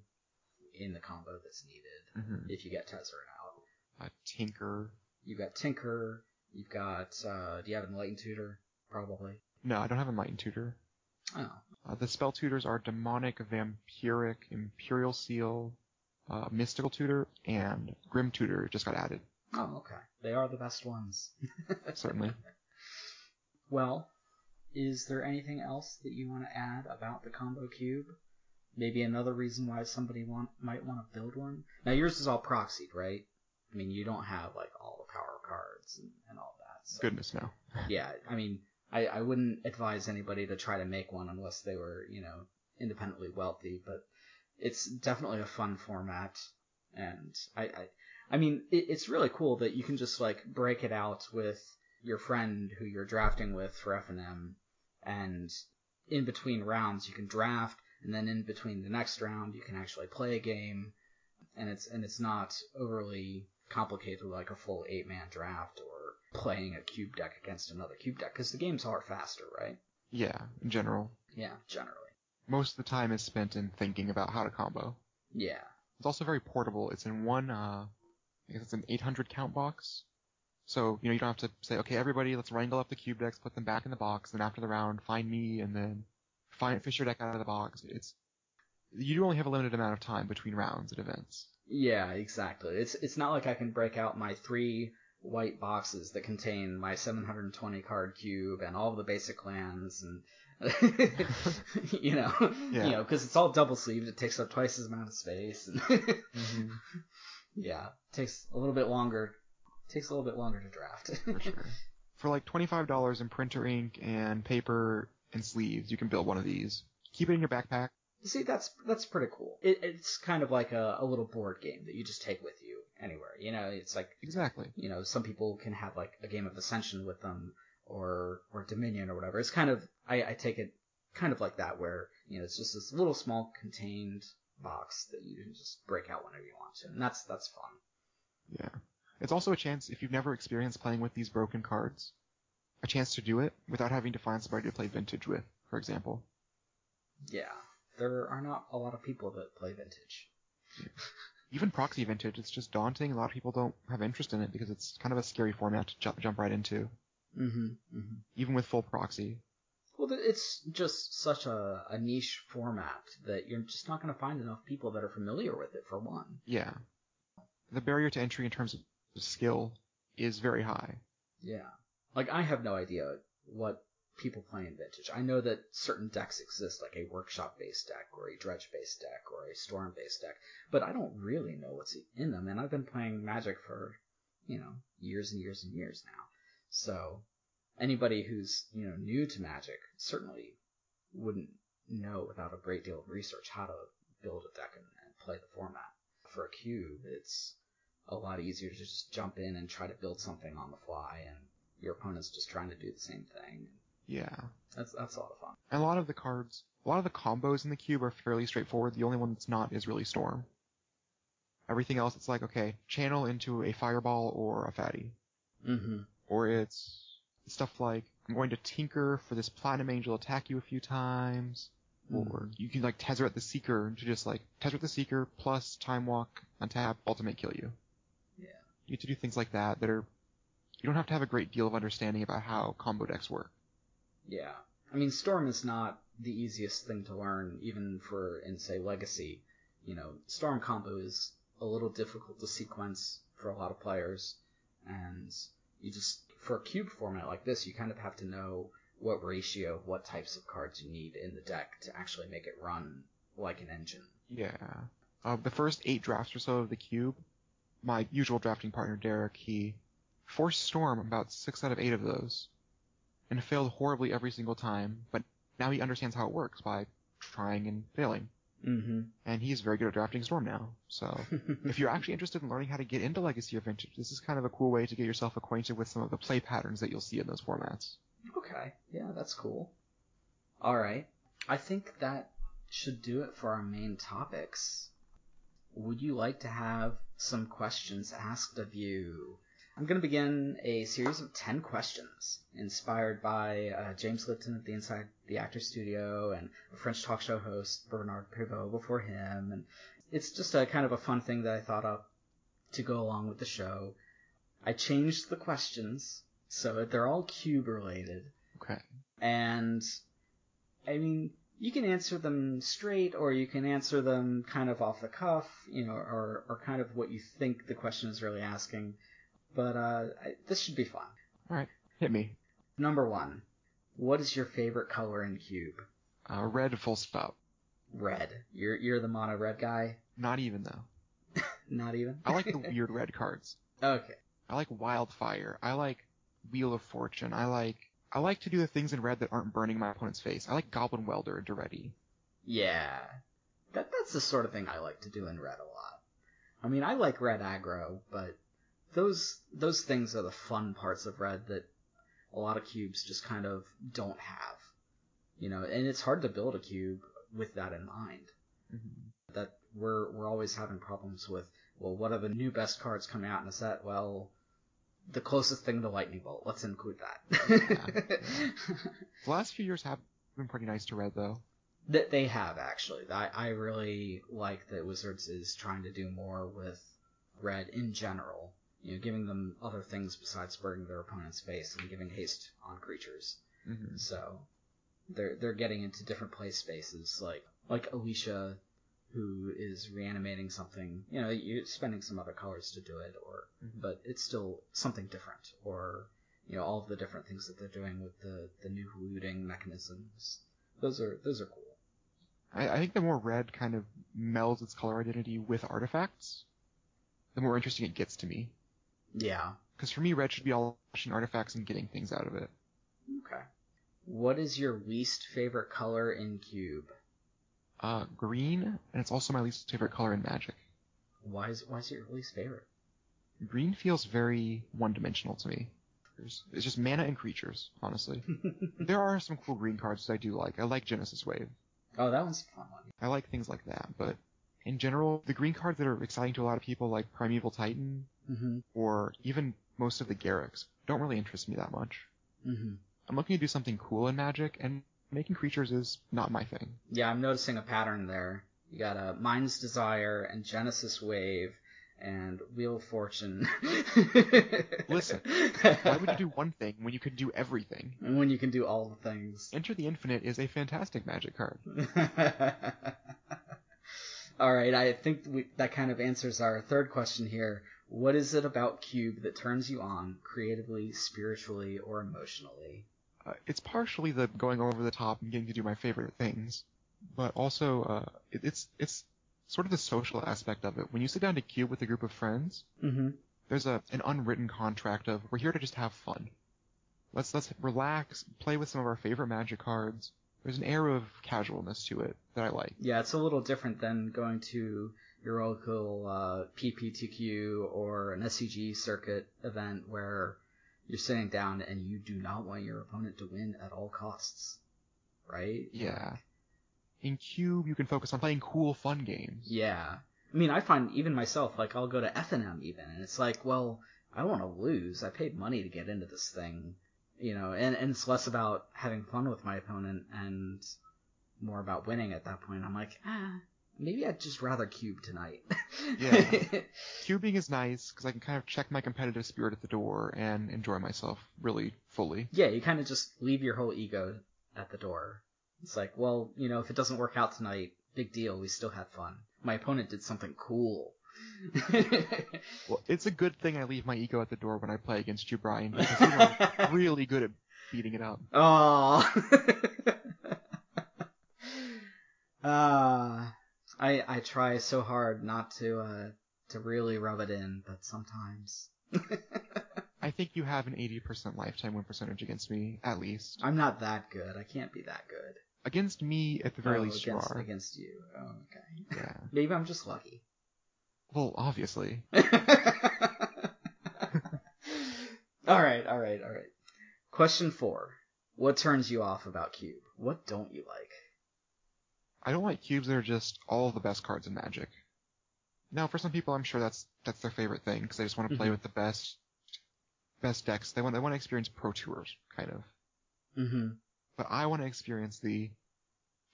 Speaker 1: in the combo that's needed
Speaker 2: mhm.
Speaker 1: if you get Tezzeret out.
Speaker 2: uh, Tinker.
Speaker 1: You've got Tinker. You've got. Uh, do you have Enlightened Tutor? Probably.
Speaker 2: No, I don't have Enlightened Tutor.
Speaker 1: Oh,
Speaker 2: Uh, the spell tutors are Demonic, Vampiric, Imperial Seal, uh, Mystical Tutor, and Grim Tutor just got added.
Speaker 1: oh, okay. They are the best ones.
Speaker 2: Certainly.
Speaker 1: Well, is there anything else that you want to add about the combo cube? Maybe another reason why somebody want might want to build one. Now yours is all proxied, right? I mean, you don't have like all the power cards and, and all that. So,
Speaker 2: Goodness no.
Speaker 1: Yeah, I mean, I, I wouldn't advise anybody to try to make one unless they were, you know, independently wealthy. But it's definitely a fun format, and I, I, I mean, it, it's really cool that you can just like break it out with your friend who you're drafting with for FNM, and in between rounds you can draft, and then in between the next round you can actually play a game, and it's and it's not overly complicated like a full eight man draft or playing a cube deck against another cube deck because the games are faster, right?
Speaker 2: Yeah, in general.
Speaker 1: Yeah, generally.
Speaker 2: Most of the time is spent in thinking about how to combo.
Speaker 1: Yeah.
Speaker 2: It's also very portable. It's in one, uh, I guess it's an 800 count box. So, you know, you don't have to say, okay, everybody, let's wrangle up the cube decks, put them back in the box, and after the round, find me, and then find, fish your deck out of the box. It's, you do only have a limited amount of time between rounds and events.
Speaker 1: Yeah, exactly. It's it's not like I can break out my three white boxes that contain my 720 card cube and all the basic lands and you know,
Speaker 2: Yeah.
Speaker 1: you know, because it's all double sleeved. It takes up twice as amount of space. And
Speaker 2: Mm-hmm.
Speaker 1: yeah, takes a little bit longer. Takes a little bit longer to draft.
Speaker 2: For sure. For like $25 in printer ink and paper and sleeves, you can build one of these. Keep it in your backpack.
Speaker 1: See, that's that's pretty cool. It, it's kind of like a, a little board game that you just take with you anywhere. You know, it's like
Speaker 2: Exactly.
Speaker 1: you know, some people can have like a game of Ascension with them or or Dominion or whatever. It's kind of I, I take it kind of like that where, you know, it's just this little small contained box that you can just break out whenever you want to. And that's that's fun.
Speaker 2: Yeah. It's also a chance, if you've never experienced playing with these broken cards, a chance to do it without having to find somebody to play vintage with, for example.
Speaker 1: Yeah. There are not a lot of people that play vintage.
Speaker 2: Even proxy vintage, it's just daunting. A lot of people don't have interest in it because it's kind of a scary format to jump, jump right into,
Speaker 1: Mm-hmm. mm-hmm.
Speaker 2: even with full proxy.
Speaker 1: Well, it's just such a, a niche format that you're just not going to find enough people that are familiar with it, for one.
Speaker 2: Yeah. The barrier to entry in terms of skill is very high.
Speaker 1: Yeah. Like, I have no idea what people playing Vintage. I know that certain decks exist, like a workshop based deck, or a dredge based deck, or a storm based deck, but I don't really know what's in them, and I've been playing Magic for, you know, years and years and years now. So, anybody who's, you know, new to Magic certainly wouldn't know without a great deal of research how to build a deck and, and play the format. For a cube, it's a lot easier to just jump in and try to build something on the fly, and your opponent's just trying to do the same thing.
Speaker 2: Yeah.
Speaker 1: That's that's a lot of fun.
Speaker 2: And a lot of the cards, a lot of the combos in the cube are fairly straightforward. The only one that's not is really Storm. Everything else, it's like, okay, channel into a fireball or a fatty.
Speaker 1: Mm-hmm.
Speaker 2: Or it's stuff like, I'm going to tinker for this platinum angel attack you a few times. Or you can like Tezzeret the Seeker to just like Tezzeret the Seeker plus Time Walk untap ultimate kill you.
Speaker 1: Yeah.
Speaker 2: You get to do things like that that are you don't have to have a great deal of understanding about how combo decks work.
Speaker 1: Yeah. I mean, Storm is not the easiest thing to learn, even for, in, say, Legacy. You know, Storm combo is a little difficult to sequence for a lot of players, and you just, for a cube format like this, you kind of have to know what ratio of what types of cards you need in the deck to actually make it run like an engine.
Speaker 2: Yeah. Uh, the first eight drafts or so of the cube, my usual drafting partner Derek, he forced Storm about six out of eight of those, and failed horribly every single time. But now he understands how it works by trying and failing,
Speaker 1: Mm-hmm.
Speaker 2: and he's very good at drafting Storm now. So if you're actually interested in learning how to get into Legacy or Vintage, this is kind of a cool way to get yourself acquainted with some of the play patterns that you'll see in those formats.
Speaker 1: Okay. Yeah, that's cool. All right. I think that should do it for our main topics. Would you like to have some questions asked of you? I'm going to begin a series of 10 questions inspired by uh, James Lipton at the Inside the Actor Studio and a French talk show host, Bernard Pivot, before him. And it's just a kind of a fun thing that I thought up to go along with the show. I changed the questions so that they're all cube related.
Speaker 2: Okay.
Speaker 1: And I mean, you can answer them straight or you can answer them kind of off the cuff, you know, or, or kind of what you think the question is really asking. But uh, I, this should be fun.
Speaker 2: All right. Hit me.
Speaker 1: Number one, what is your favorite color in cube?
Speaker 2: Uh, red full stop.
Speaker 1: Red. You're you're the mono red guy.
Speaker 2: Not even though.
Speaker 1: Not even.
Speaker 2: I like the weird red cards.
Speaker 1: Okay.
Speaker 2: I like Wildfire. I like Wheel of Fortune. I like I like to do the things in red that aren't burning my opponent's face. I like Goblin Welder and Daretti.
Speaker 1: Yeah. That that's the sort of thing I like to do in red a lot. I mean, I like red aggro, but those those things are the fun parts of red that a lot of cubes just kind of don't have. You know, and it's hard to build a cube with that in mind.
Speaker 2: Mm-hmm.
Speaker 1: That we're we're always having problems with. Well, what are the new best cards coming out in a set? Well, the closest thing to lightning bolt. Let's include that.
Speaker 2: The last few years have been pretty nice to red though.
Speaker 1: That they have actually. I, I really like that Wizards is trying to do more with red in general. You know, giving them other things besides burning their opponent's face and giving haste on creatures.
Speaker 2: Mm-hmm.
Speaker 1: So they're they're getting into different play spaces, like like Alesha, who is reanimating something. You know, you're spending some other colors to do it, or
Speaker 2: Mhm.
Speaker 1: but it's still something different. Or you know, all of the different things that they're doing with the the new looting mechanisms. Those are those are cool.
Speaker 2: I, I think the more red kind of melds its color identity with artifacts, the more interesting it gets to me.
Speaker 1: Yeah.
Speaker 2: Because for me, red should be all pushing artifacts and getting things out of it.
Speaker 1: Okay. What is your least favorite color in Cube?
Speaker 2: Uh, green, and it's also my least favorite color in Magic.
Speaker 1: Why is why is it your least favorite?
Speaker 2: Green feels very one-dimensional to me. It's just mana and creatures, honestly. there are some cool green cards that I do like. I like Genesis Wave.
Speaker 1: oh, that one's a fun one.
Speaker 2: I like things like that, but in general, the green cards that are exciting to a lot of people, like Primeval Titan,
Speaker 1: Mm-hmm.
Speaker 2: or even most of the Garruks, don't really interest me that much.
Speaker 1: Mm-hmm.
Speaker 2: I'm looking to do something cool in Magic, and making creatures is not my thing.
Speaker 1: Yeah, I'm noticing a pattern there. You got a Mind's Desire and Genesis Wave and Wheel of Fortune.
Speaker 2: Listen, Why would you do one thing when you can do everything?
Speaker 1: And when you can do all the things?
Speaker 2: Enter the Infinite is a fantastic magic card.
Speaker 1: all right, I think we, that kind of answers our third question here. What is it about Cube that turns you on creatively, spiritually, or emotionally?
Speaker 2: Uh, it's partially the going over the top and getting to do my favorite things, but also uh, it, it's it's sort of the social aspect of it. When you sit down to cube with a group of friends,
Speaker 1: Mm-hmm.
Speaker 2: there's a an unwritten contract of we're here to just have fun. Let's let's relax, play with some of our favorite magic cards. There's an air of casualness to it that I like.
Speaker 1: Yeah, it's a little different than going to your local uh, PPTQ or an SCG circuit event where you're sitting down and you do not want your opponent to win at all costs, right?
Speaker 2: Yeah. In cube, you can focus on playing cool, fun games.
Speaker 1: Yeah. I mean, I find even myself, like, I'll go to FNM even, and it's like, well, I don't want to lose. I paid money to get into this thing, you know, and, and it's less about having fun with my opponent and more about winning at that point. I'm like, ah, maybe I'd just rather cube tonight.
Speaker 2: Yeah. Cubing is nice because I can kind of check my competitive spirit at the door and enjoy myself really fully.
Speaker 1: yeah, you kind of just leave your whole ego at the door. It's like, well, you know, if it doesn't work out tonight, big deal. We still had fun. My opponent did something cool.
Speaker 2: Well, it's a good thing I leave my ego at the door when I play against you, Brian, because you are really good at beating it up.
Speaker 1: Oh. uh, I I try so hard not to uh to really rub it in, but sometimes
Speaker 2: I think you have an 80% lifetime win percentage against me, at least.
Speaker 1: I'm not that good. I can't be that good.
Speaker 2: Against me, at the very
Speaker 1: Oh,
Speaker 2: least, you are.
Speaker 1: against you. Oh, okay.
Speaker 2: Yeah.
Speaker 1: Maybe I'm just lucky.
Speaker 2: Well, obviously.
Speaker 1: all right, all right, all right. Question four. What turns you off about Cube? What don't you like?
Speaker 2: I don't like cubes that are just all the best cards in Magic. Now, for some people, I'm sure that's that's their favorite thing because they just want to play
Speaker 1: Mhm.
Speaker 2: with the best best decks. They want they want to experience Pro Tours, kind of.
Speaker 1: Mm-hmm.
Speaker 2: But I want to experience the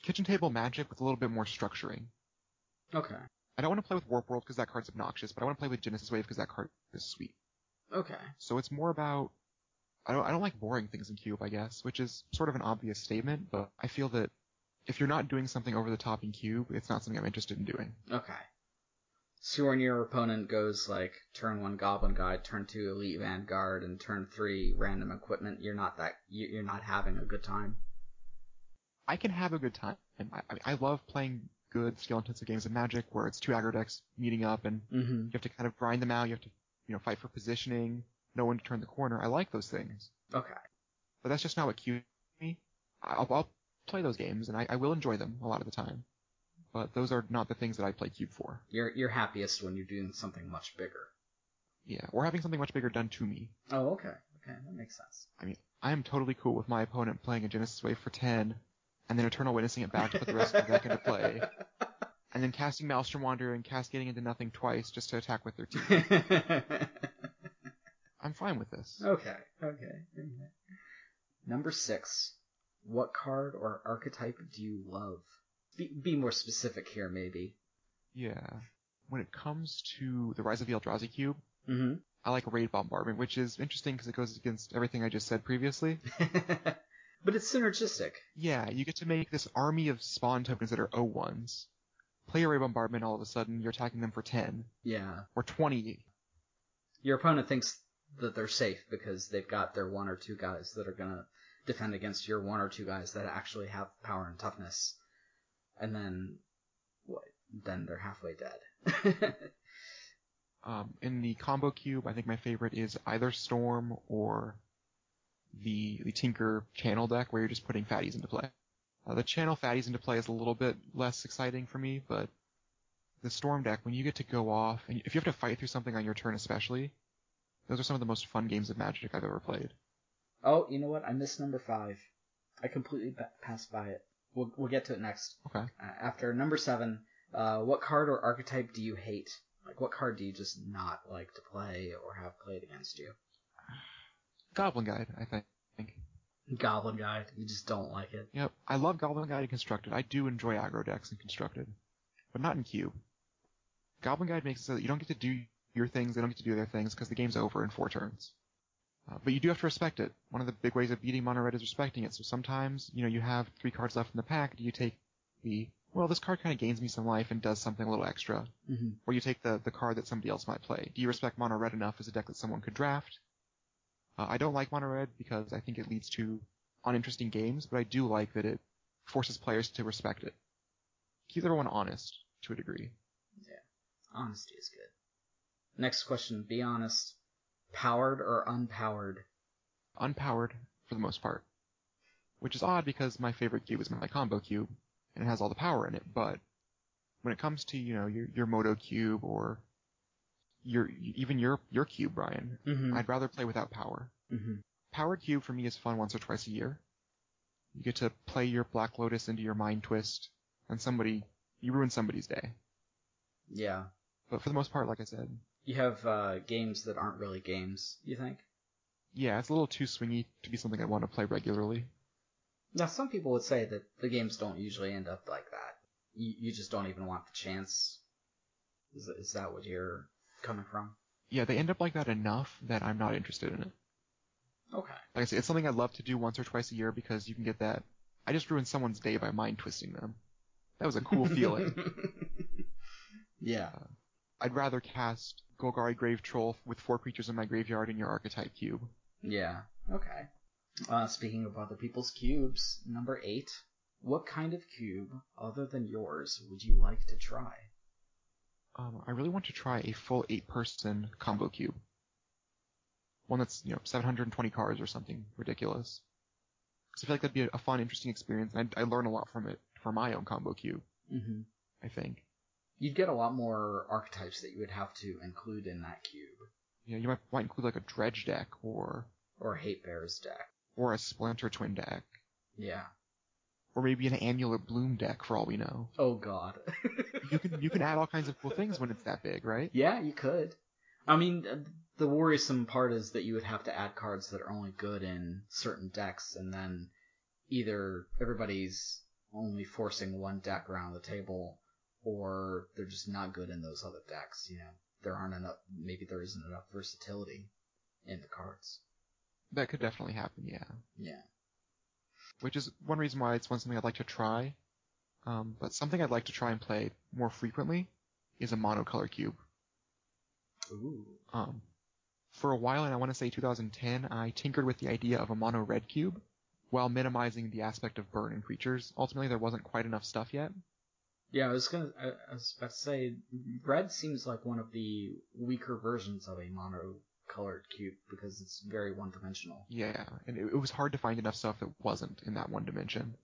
Speaker 2: kitchen table Magic with a little bit more structuring.
Speaker 1: Okay.
Speaker 2: I don't want to play with Warp World because that card's obnoxious, but I want to play with Genesis Wave because that card is sweet.
Speaker 1: Okay.
Speaker 2: So it's more about I don't I don't like boring things in Cube, I guess, which is sort of an obvious statement, but I feel that if you're not doing something over the top in Cube, it's not something I'm interested in doing.
Speaker 1: Okay. So when your opponent goes like turn one Goblin Guide, turn two Elite Vanguard, and turn three Random Equipment, you're not that you- you're not having a good time.
Speaker 2: I can have a good time. I I love playing good skill-intensive games of Magic where it's two aggro decks meeting up and
Speaker 1: Mm-hmm.
Speaker 2: you have to kind of grind them out. You have to, you know, fight for positioning, know when to turn the corner. I like those things,
Speaker 1: Okay.
Speaker 2: but that's just not what Cube me. I'll, I'll play those games and I, I will enjoy them a lot of the time, but those are not the things that I play Cube for.
Speaker 1: You're you're happiest when you're doing something much bigger.
Speaker 2: Yeah, or having something much bigger done to me.
Speaker 1: Oh, okay. Okay, that makes sense.
Speaker 2: I mean, I am totally cool with my opponent playing a Genesis Wave for 10, and then Eternal Witnessing it back to put the rest of the deck into play, and then casting Maelstrom Wanderer and cascading into nothing twice just to attack with their teeth. I'm fine with this.
Speaker 1: okay. Okay. Okay. Number six. What card or archetype do you love? Be, be more specific here, maybe.
Speaker 2: Yeah. When it comes to the Rise of the Eldrazi Cube,
Speaker 1: Mm-hmm.
Speaker 2: I like Raid Bombardment, which is interesting because it goes against everything I just said previously.
Speaker 1: but it's synergistic.
Speaker 2: Yeah, you get to make this army of spawn tokens that are O1s. Play a Raid Bombardment, all of a sudden you're attacking them for 10,
Speaker 1: Yeah.
Speaker 2: or 20.
Speaker 1: Your opponent thinks that they're safe because they've got their one or two guys that are gonna defend against your one or two guys that actually have power and toughness. And then, what? Then they're halfway dead.
Speaker 2: Um, in the combo cube, I think my favorite is either Storm or the the Tinker Channel deck, where you're just putting fatties into play. Uh, the Channel fatties into play is a little bit less exciting for me, but the Storm deck, when you get to go off, and if you have to fight through something on your turn especially, those are some of the most fun games of Magic I've ever played.
Speaker 1: oh, you know what? I missed number five. I completely ba- passed by it. We'll, we'll get to it next.
Speaker 2: Okay.
Speaker 1: Uh, after number seven, uh, what card or archetype do you hate? Like, what card do you just not like to play or have played against you?
Speaker 2: Goblin Guide, I think.
Speaker 1: Goblin Guide. You just don't like it.
Speaker 2: Yep, I love Goblin Guide and Constructed. I do enjoy aggro decks in Constructed, but not in Cube. Goblin Guide makes it so that you don't get to do your things, they don't get to do their things because the game's over in four turns. Uh, but you do have to respect it. One of the big ways of beating mono red is respecting it. So sometimes, you know, you have three cards left in the pack. Do you take the well, this card kind of gains me some life and does something a little extra,
Speaker 1: hmm
Speaker 2: or you take the the card that somebody else might play? Do you respect mono red enough as a deck that someone could draft? Uh, I don't like mono red because I think it leads to uninteresting games, but I do like that it forces players to respect it. Keeps everyone honest to a degree.
Speaker 1: Yeah, honesty is good. Next question. Be honest. Powered or unpowered?
Speaker 2: unpowered for the most part. Which is odd because my favorite cube is my combo cube, and it has all the power in it, but when it comes to, you know, your, your Moto cube or your, even your, your cube, Brian,
Speaker 1: Mm-hmm.
Speaker 2: I'd rather play without power.
Speaker 1: mm-hmm.
Speaker 2: Powered cube for me is fun once or twice a year. You get to play your Black Lotus into your Mind Twist, and somebody, you ruin somebody's day.
Speaker 1: Yeah.
Speaker 2: But for the most part, like I said,
Speaker 1: You have uh, games that aren't really games, you think?
Speaker 2: yeah, it's a little too swingy to be something I want to play regularly.
Speaker 1: Now, some people would say that the games don't usually end up like that. You, you just don't even want the chance. Is, is that what you're coming from?
Speaker 2: Yeah, they end up like that enough that I'm not interested in it.
Speaker 1: Okay.
Speaker 2: Like I said, it's something I'd love to do once or twice a year because you can get that. I just ruined someone's day by mind twisting them. That was a cool feeling.
Speaker 1: yeah.
Speaker 2: I'd rather cast Golgari Grave Troll with four creatures in my graveyard in your archetype cube.
Speaker 1: Yeah. Okay. Uh, speaking of other people's cubes, number eight. What kind of cube, other than yours, would you like to try?
Speaker 2: Um, I really want to try a full eight-person combo cube. One that's you know 720 cards or something ridiculous. Because I feel like that'd be a fun, interesting experience, and I, I learn a lot from it for my own combo cube.
Speaker 1: Mm-hmm.
Speaker 2: I think.
Speaker 1: You'd get a lot more archetypes that you would have to include in that cube.
Speaker 2: You know, you might, might include like a dredge deck or
Speaker 1: Or Hate Bear's deck.
Speaker 2: or a Splinter Twin deck.
Speaker 1: Yeah.
Speaker 2: Or maybe an Amulet Bloom deck for all we know.
Speaker 1: Oh god.
Speaker 2: You can you can add all kinds of cool things when it's that big, right?
Speaker 1: Yeah, you could. I mean, uh, the worrisome part is that you would have to add cards that are only good in certain decks, and then either everybody's only forcing one deck around the table, or they're just not good in those other decks. You know, there aren't enough. Maybe there isn't enough versatility in the cards.
Speaker 2: That could definitely happen, yeah.
Speaker 1: Yeah.
Speaker 2: Which is one reason why it's one something I'd like to try. Um, but something I'd like to try and play more frequently is a monocolor cube.
Speaker 1: Ooh.
Speaker 2: Um, for a while, and I want to say 2010, I tinkered with the idea of a mono red cube while minimizing the aspect of burn in creatures. Ultimately, there wasn't quite enough stuff yet.
Speaker 1: Yeah, I was gonna. I, I was about to say, red seems like one of the weaker versions of a mono-colored cube because it's very one-dimensional.
Speaker 2: Yeah, and it, it was hard to find enough stuff that wasn't in that one dimension.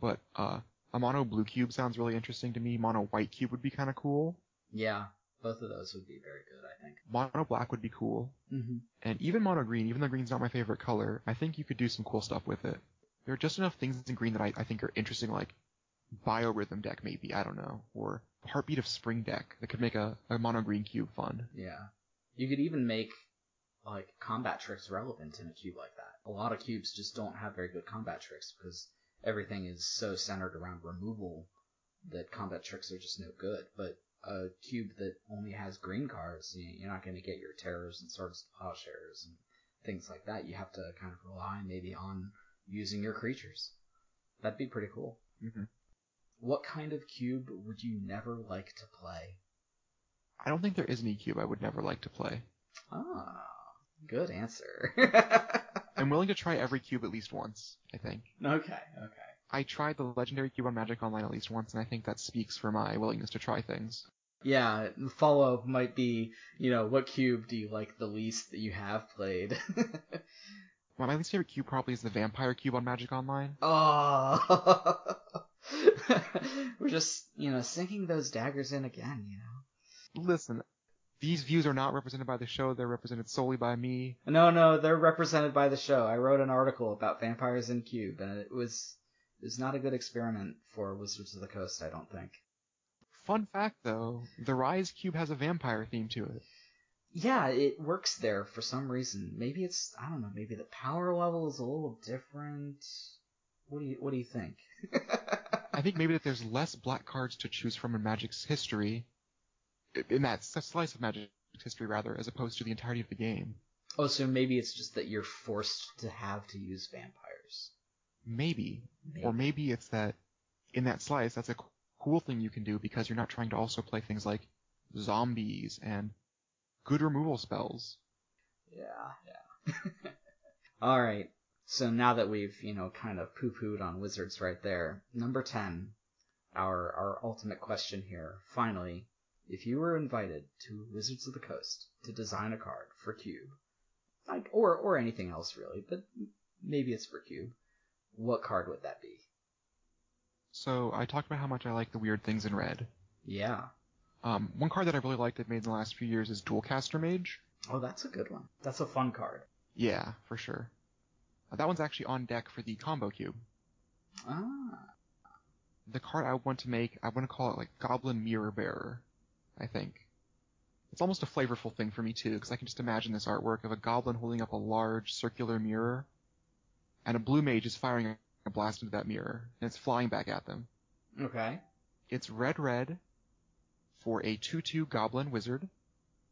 Speaker 2: But uh, a mono blue cube sounds really interesting to me. Mono white cube would be kind of cool.
Speaker 1: Yeah, both of those would be very good, I think.
Speaker 2: Mono black would be cool.
Speaker 1: Mm-hmm.
Speaker 2: And even mono green, even though green's not my favorite color, I think you could do some cool stuff with it. There are just enough things in green that I, I think are interesting, like biorhythm deck maybe, I don't know, or heartbeat of spring deck that could make a, a mono green cube fun.
Speaker 1: Yeah, you could even make like combat tricks relevant in a cube like that. A lot of cubes just don't have very good combat tricks because everything is so centered around removal that combat tricks are just no good. But a cube that only has green cards, you- you're not going to get your terrors and swords to plowshares and things like that. You have to kind of rely maybe on using your creatures. That'd be pretty cool.
Speaker 2: hmm
Speaker 1: What kind of cube would you never like to play?
Speaker 2: I don't think there is any cube I would never like to play.
Speaker 1: Ah, good answer.
Speaker 2: I'm willing to try every cube at least once, I think.
Speaker 1: okay, okay.
Speaker 2: I tried the legendary cube on Magic Online at least once, and I think that speaks for my willingness to try things.
Speaker 1: Yeah, the follow up might be, you know, what cube do you like the least that you have played?
Speaker 2: Well, my least favorite cube probably is the Vampire Cube on Magic Online.
Speaker 1: oh, we're just, you know, sinking those daggers in again, you know.
Speaker 2: Listen, these views are not represented by the show, they're represented solely by me.
Speaker 1: No, no, they're represented by the show. I wrote an article about vampires in Cube, and it was it was not a good experiment for Wizards of the Coast, I don't think.
Speaker 2: Fun fact though, the Rise Cube has a vampire theme to it.
Speaker 1: Yeah, it works there for some reason. Maybe it's I don't know. Maybe the power level is a little different. What do you What do you think?
Speaker 2: I think maybe that there's less black cards to choose from in Magic's history, in that slice of Magic history rather, as opposed to the entirety of the game.
Speaker 1: Oh, so maybe it's just that you're forced to have to use vampires.
Speaker 2: Maybe.
Speaker 1: Maybe.
Speaker 2: Or maybe it's that in that slice, that's a cool thing you can do because you're not trying to also play things like zombies and good removal spells.
Speaker 1: Yeah, yeah. All right. So now that we've, you know, kind of poo-pooed on wizards right there, number 10, our our ultimate question here. Finally, if you were invited to Wizards of the Coast to design a card for Cube, like or or anything else really, but maybe it's for Cube, what card would that be?
Speaker 2: So I talked about how much I like the weird things in red.
Speaker 1: Yeah.
Speaker 2: Um, one card that I really liked that made in the last few years is Dualcaster Mage.
Speaker 1: Oh, that's a good one. That's a fun card.
Speaker 2: Yeah, for sure. Uh, that one's actually on deck for the combo cube.
Speaker 1: Ah.
Speaker 2: The card I want to make, I want to call it like Goblin Mirror Bearer, I think. It's almost a flavorful thing for me too, because I can just imagine this artwork of a goblin holding up a large circular mirror, and a blue mage is firing a blast into that mirror, and it's flying back at them.
Speaker 1: Okay.
Speaker 2: It's red red for a 2-2 goblin wizard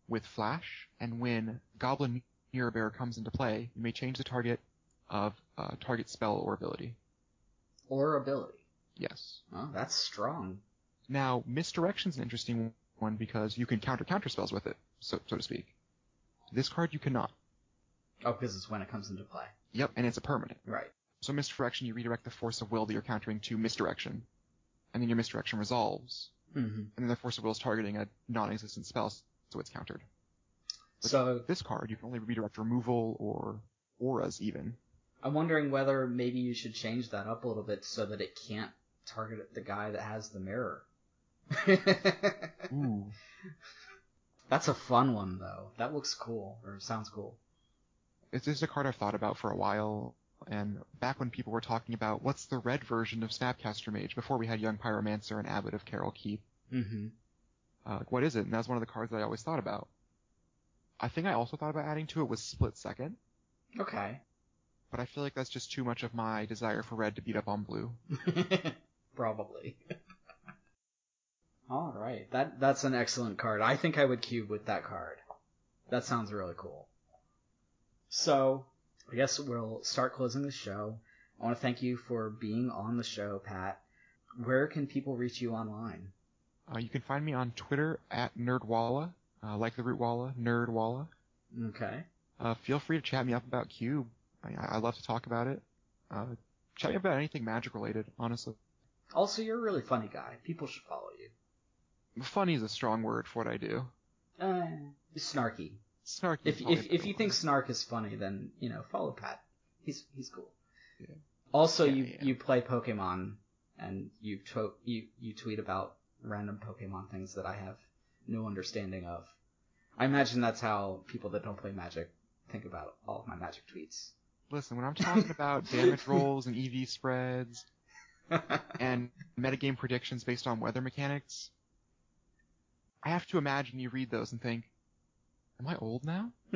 Speaker 2: with flash, and when Goblin Mirror Bearer comes into play, you may change the target of uh, target spell or ability.
Speaker 1: Or ability.
Speaker 2: Yes.
Speaker 1: Oh, that's strong.
Speaker 2: Now, misdirection's an interesting one because you can counter counter spells with it, so so to speak. This card you cannot.
Speaker 1: Oh, because it's when it comes into play.
Speaker 2: Yep, and it's a permanent.
Speaker 1: Right.
Speaker 2: So misdirection, you redirect the force of will that you're countering to misdirection, and then your misdirection resolves,
Speaker 1: Mm-hmm.
Speaker 2: and then the force of will is targeting a non-existent spell, so it's countered. But
Speaker 1: So
Speaker 2: this card, you can only redirect removal or auras even.
Speaker 1: I'm wondering whether maybe you should change that up a little bit so that it can't target the guy that has the mirror.
Speaker 2: Ooh.
Speaker 1: That's a fun one though. That looks cool or sounds cool.
Speaker 2: It's just a card I've thought about for a while, and back when people were talking about what's the red version of Snapcaster Mage before we had Young Pyromancer and Abbot of Keral Keep,
Speaker 1: Mm-hmm.
Speaker 2: uh, like, what is it? And that's one of the cards that I always thought about. I think I also thought about adding to it was Split Second,
Speaker 1: Okay.
Speaker 2: but I feel like that's just too much of my desire for red to beat up on blue.
Speaker 1: Probably. All right. That that's an excellent card. I think I would cube with that card. That sounds really cool. So, I guess we'll start closing the show. I want to thank you for being on the show, Pat. Where can people reach you online?
Speaker 2: Uh, you can find me on Twitter at Nerdwalla, uh, like the root Walla, Nerdwalla.
Speaker 1: Okay.
Speaker 2: Uh, feel free to chat me up about Cube. I, I love to talk about it. Uh, chat me up about anything magic related, honestly.
Speaker 1: Also, you're a really funny guy. People should follow you.
Speaker 2: Funny is a strong word for what I do.
Speaker 1: Uh, snarky.
Speaker 2: Snarky.
Speaker 1: If if if you think snark is funny, then you know follow Pat. He's he's cool.
Speaker 2: Yeah.
Speaker 1: Also,
Speaker 2: Yeah,
Speaker 1: you
Speaker 2: yeah.
Speaker 1: you play Pokemon, and you to- you you tweet about random Pokemon things that I have no understanding of. I imagine that's how people that don't play Magic think about all of my Magic tweets.
Speaker 2: Listen, when I'm talking about damage rolls and EV spreads and metagame predictions based on weather mechanics, I have to imagine you read those and think, am I old now?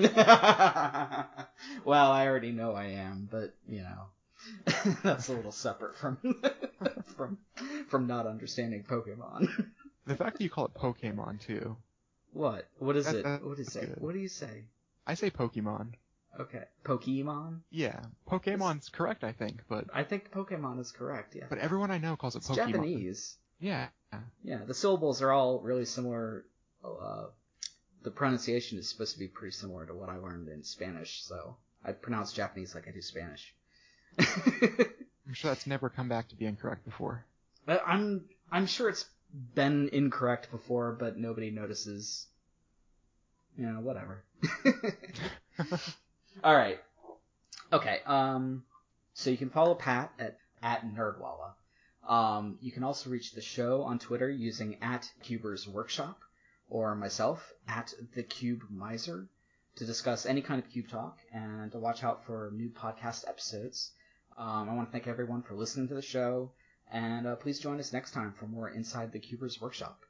Speaker 1: well, I already know I am, but you know, that's a little separate from from from not understanding Pokemon.
Speaker 2: The fact that you call it Pokemon too.
Speaker 1: what? What is
Speaker 2: That-
Speaker 1: it?
Speaker 2: that-
Speaker 1: What is it?
Speaker 2: good.
Speaker 1: What do you say?
Speaker 2: I say Pokemon.
Speaker 1: Okay, Pokemon.
Speaker 2: Yeah, Pokemon's correct, I think, but
Speaker 1: I think Pokemon is correct. Yeah,
Speaker 2: but everyone I know calls it
Speaker 1: it's
Speaker 2: Pokemon.
Speaker 1: Japanese.
Speaker 2: Yeah.
Speaker 1: Yeah, the syllables are all really similar. Uh, the pronunciation is supposed to be pretty similar to what I learned in Spanish, so I pronounce Japanese like I do Spanish.
Speaker 2: I'm sure that's never come back to being incorrect before.
Speaker 1: But I'm I'm sure it's been incorrect before, but nobody notices. You know, whatever. All right. Okay. Um. So you can follow Pat at at Nerdwalla. Um. You can also reach the show on Twitter using at Cuber's Workshop, or myself at the Cube Miser, to discuss any kind of cube talk and to watch out for new podcast episodes. Um, I want to thank everyone for listening to the show, and uh, please join us next time for more Inside the Cuber's Workshop.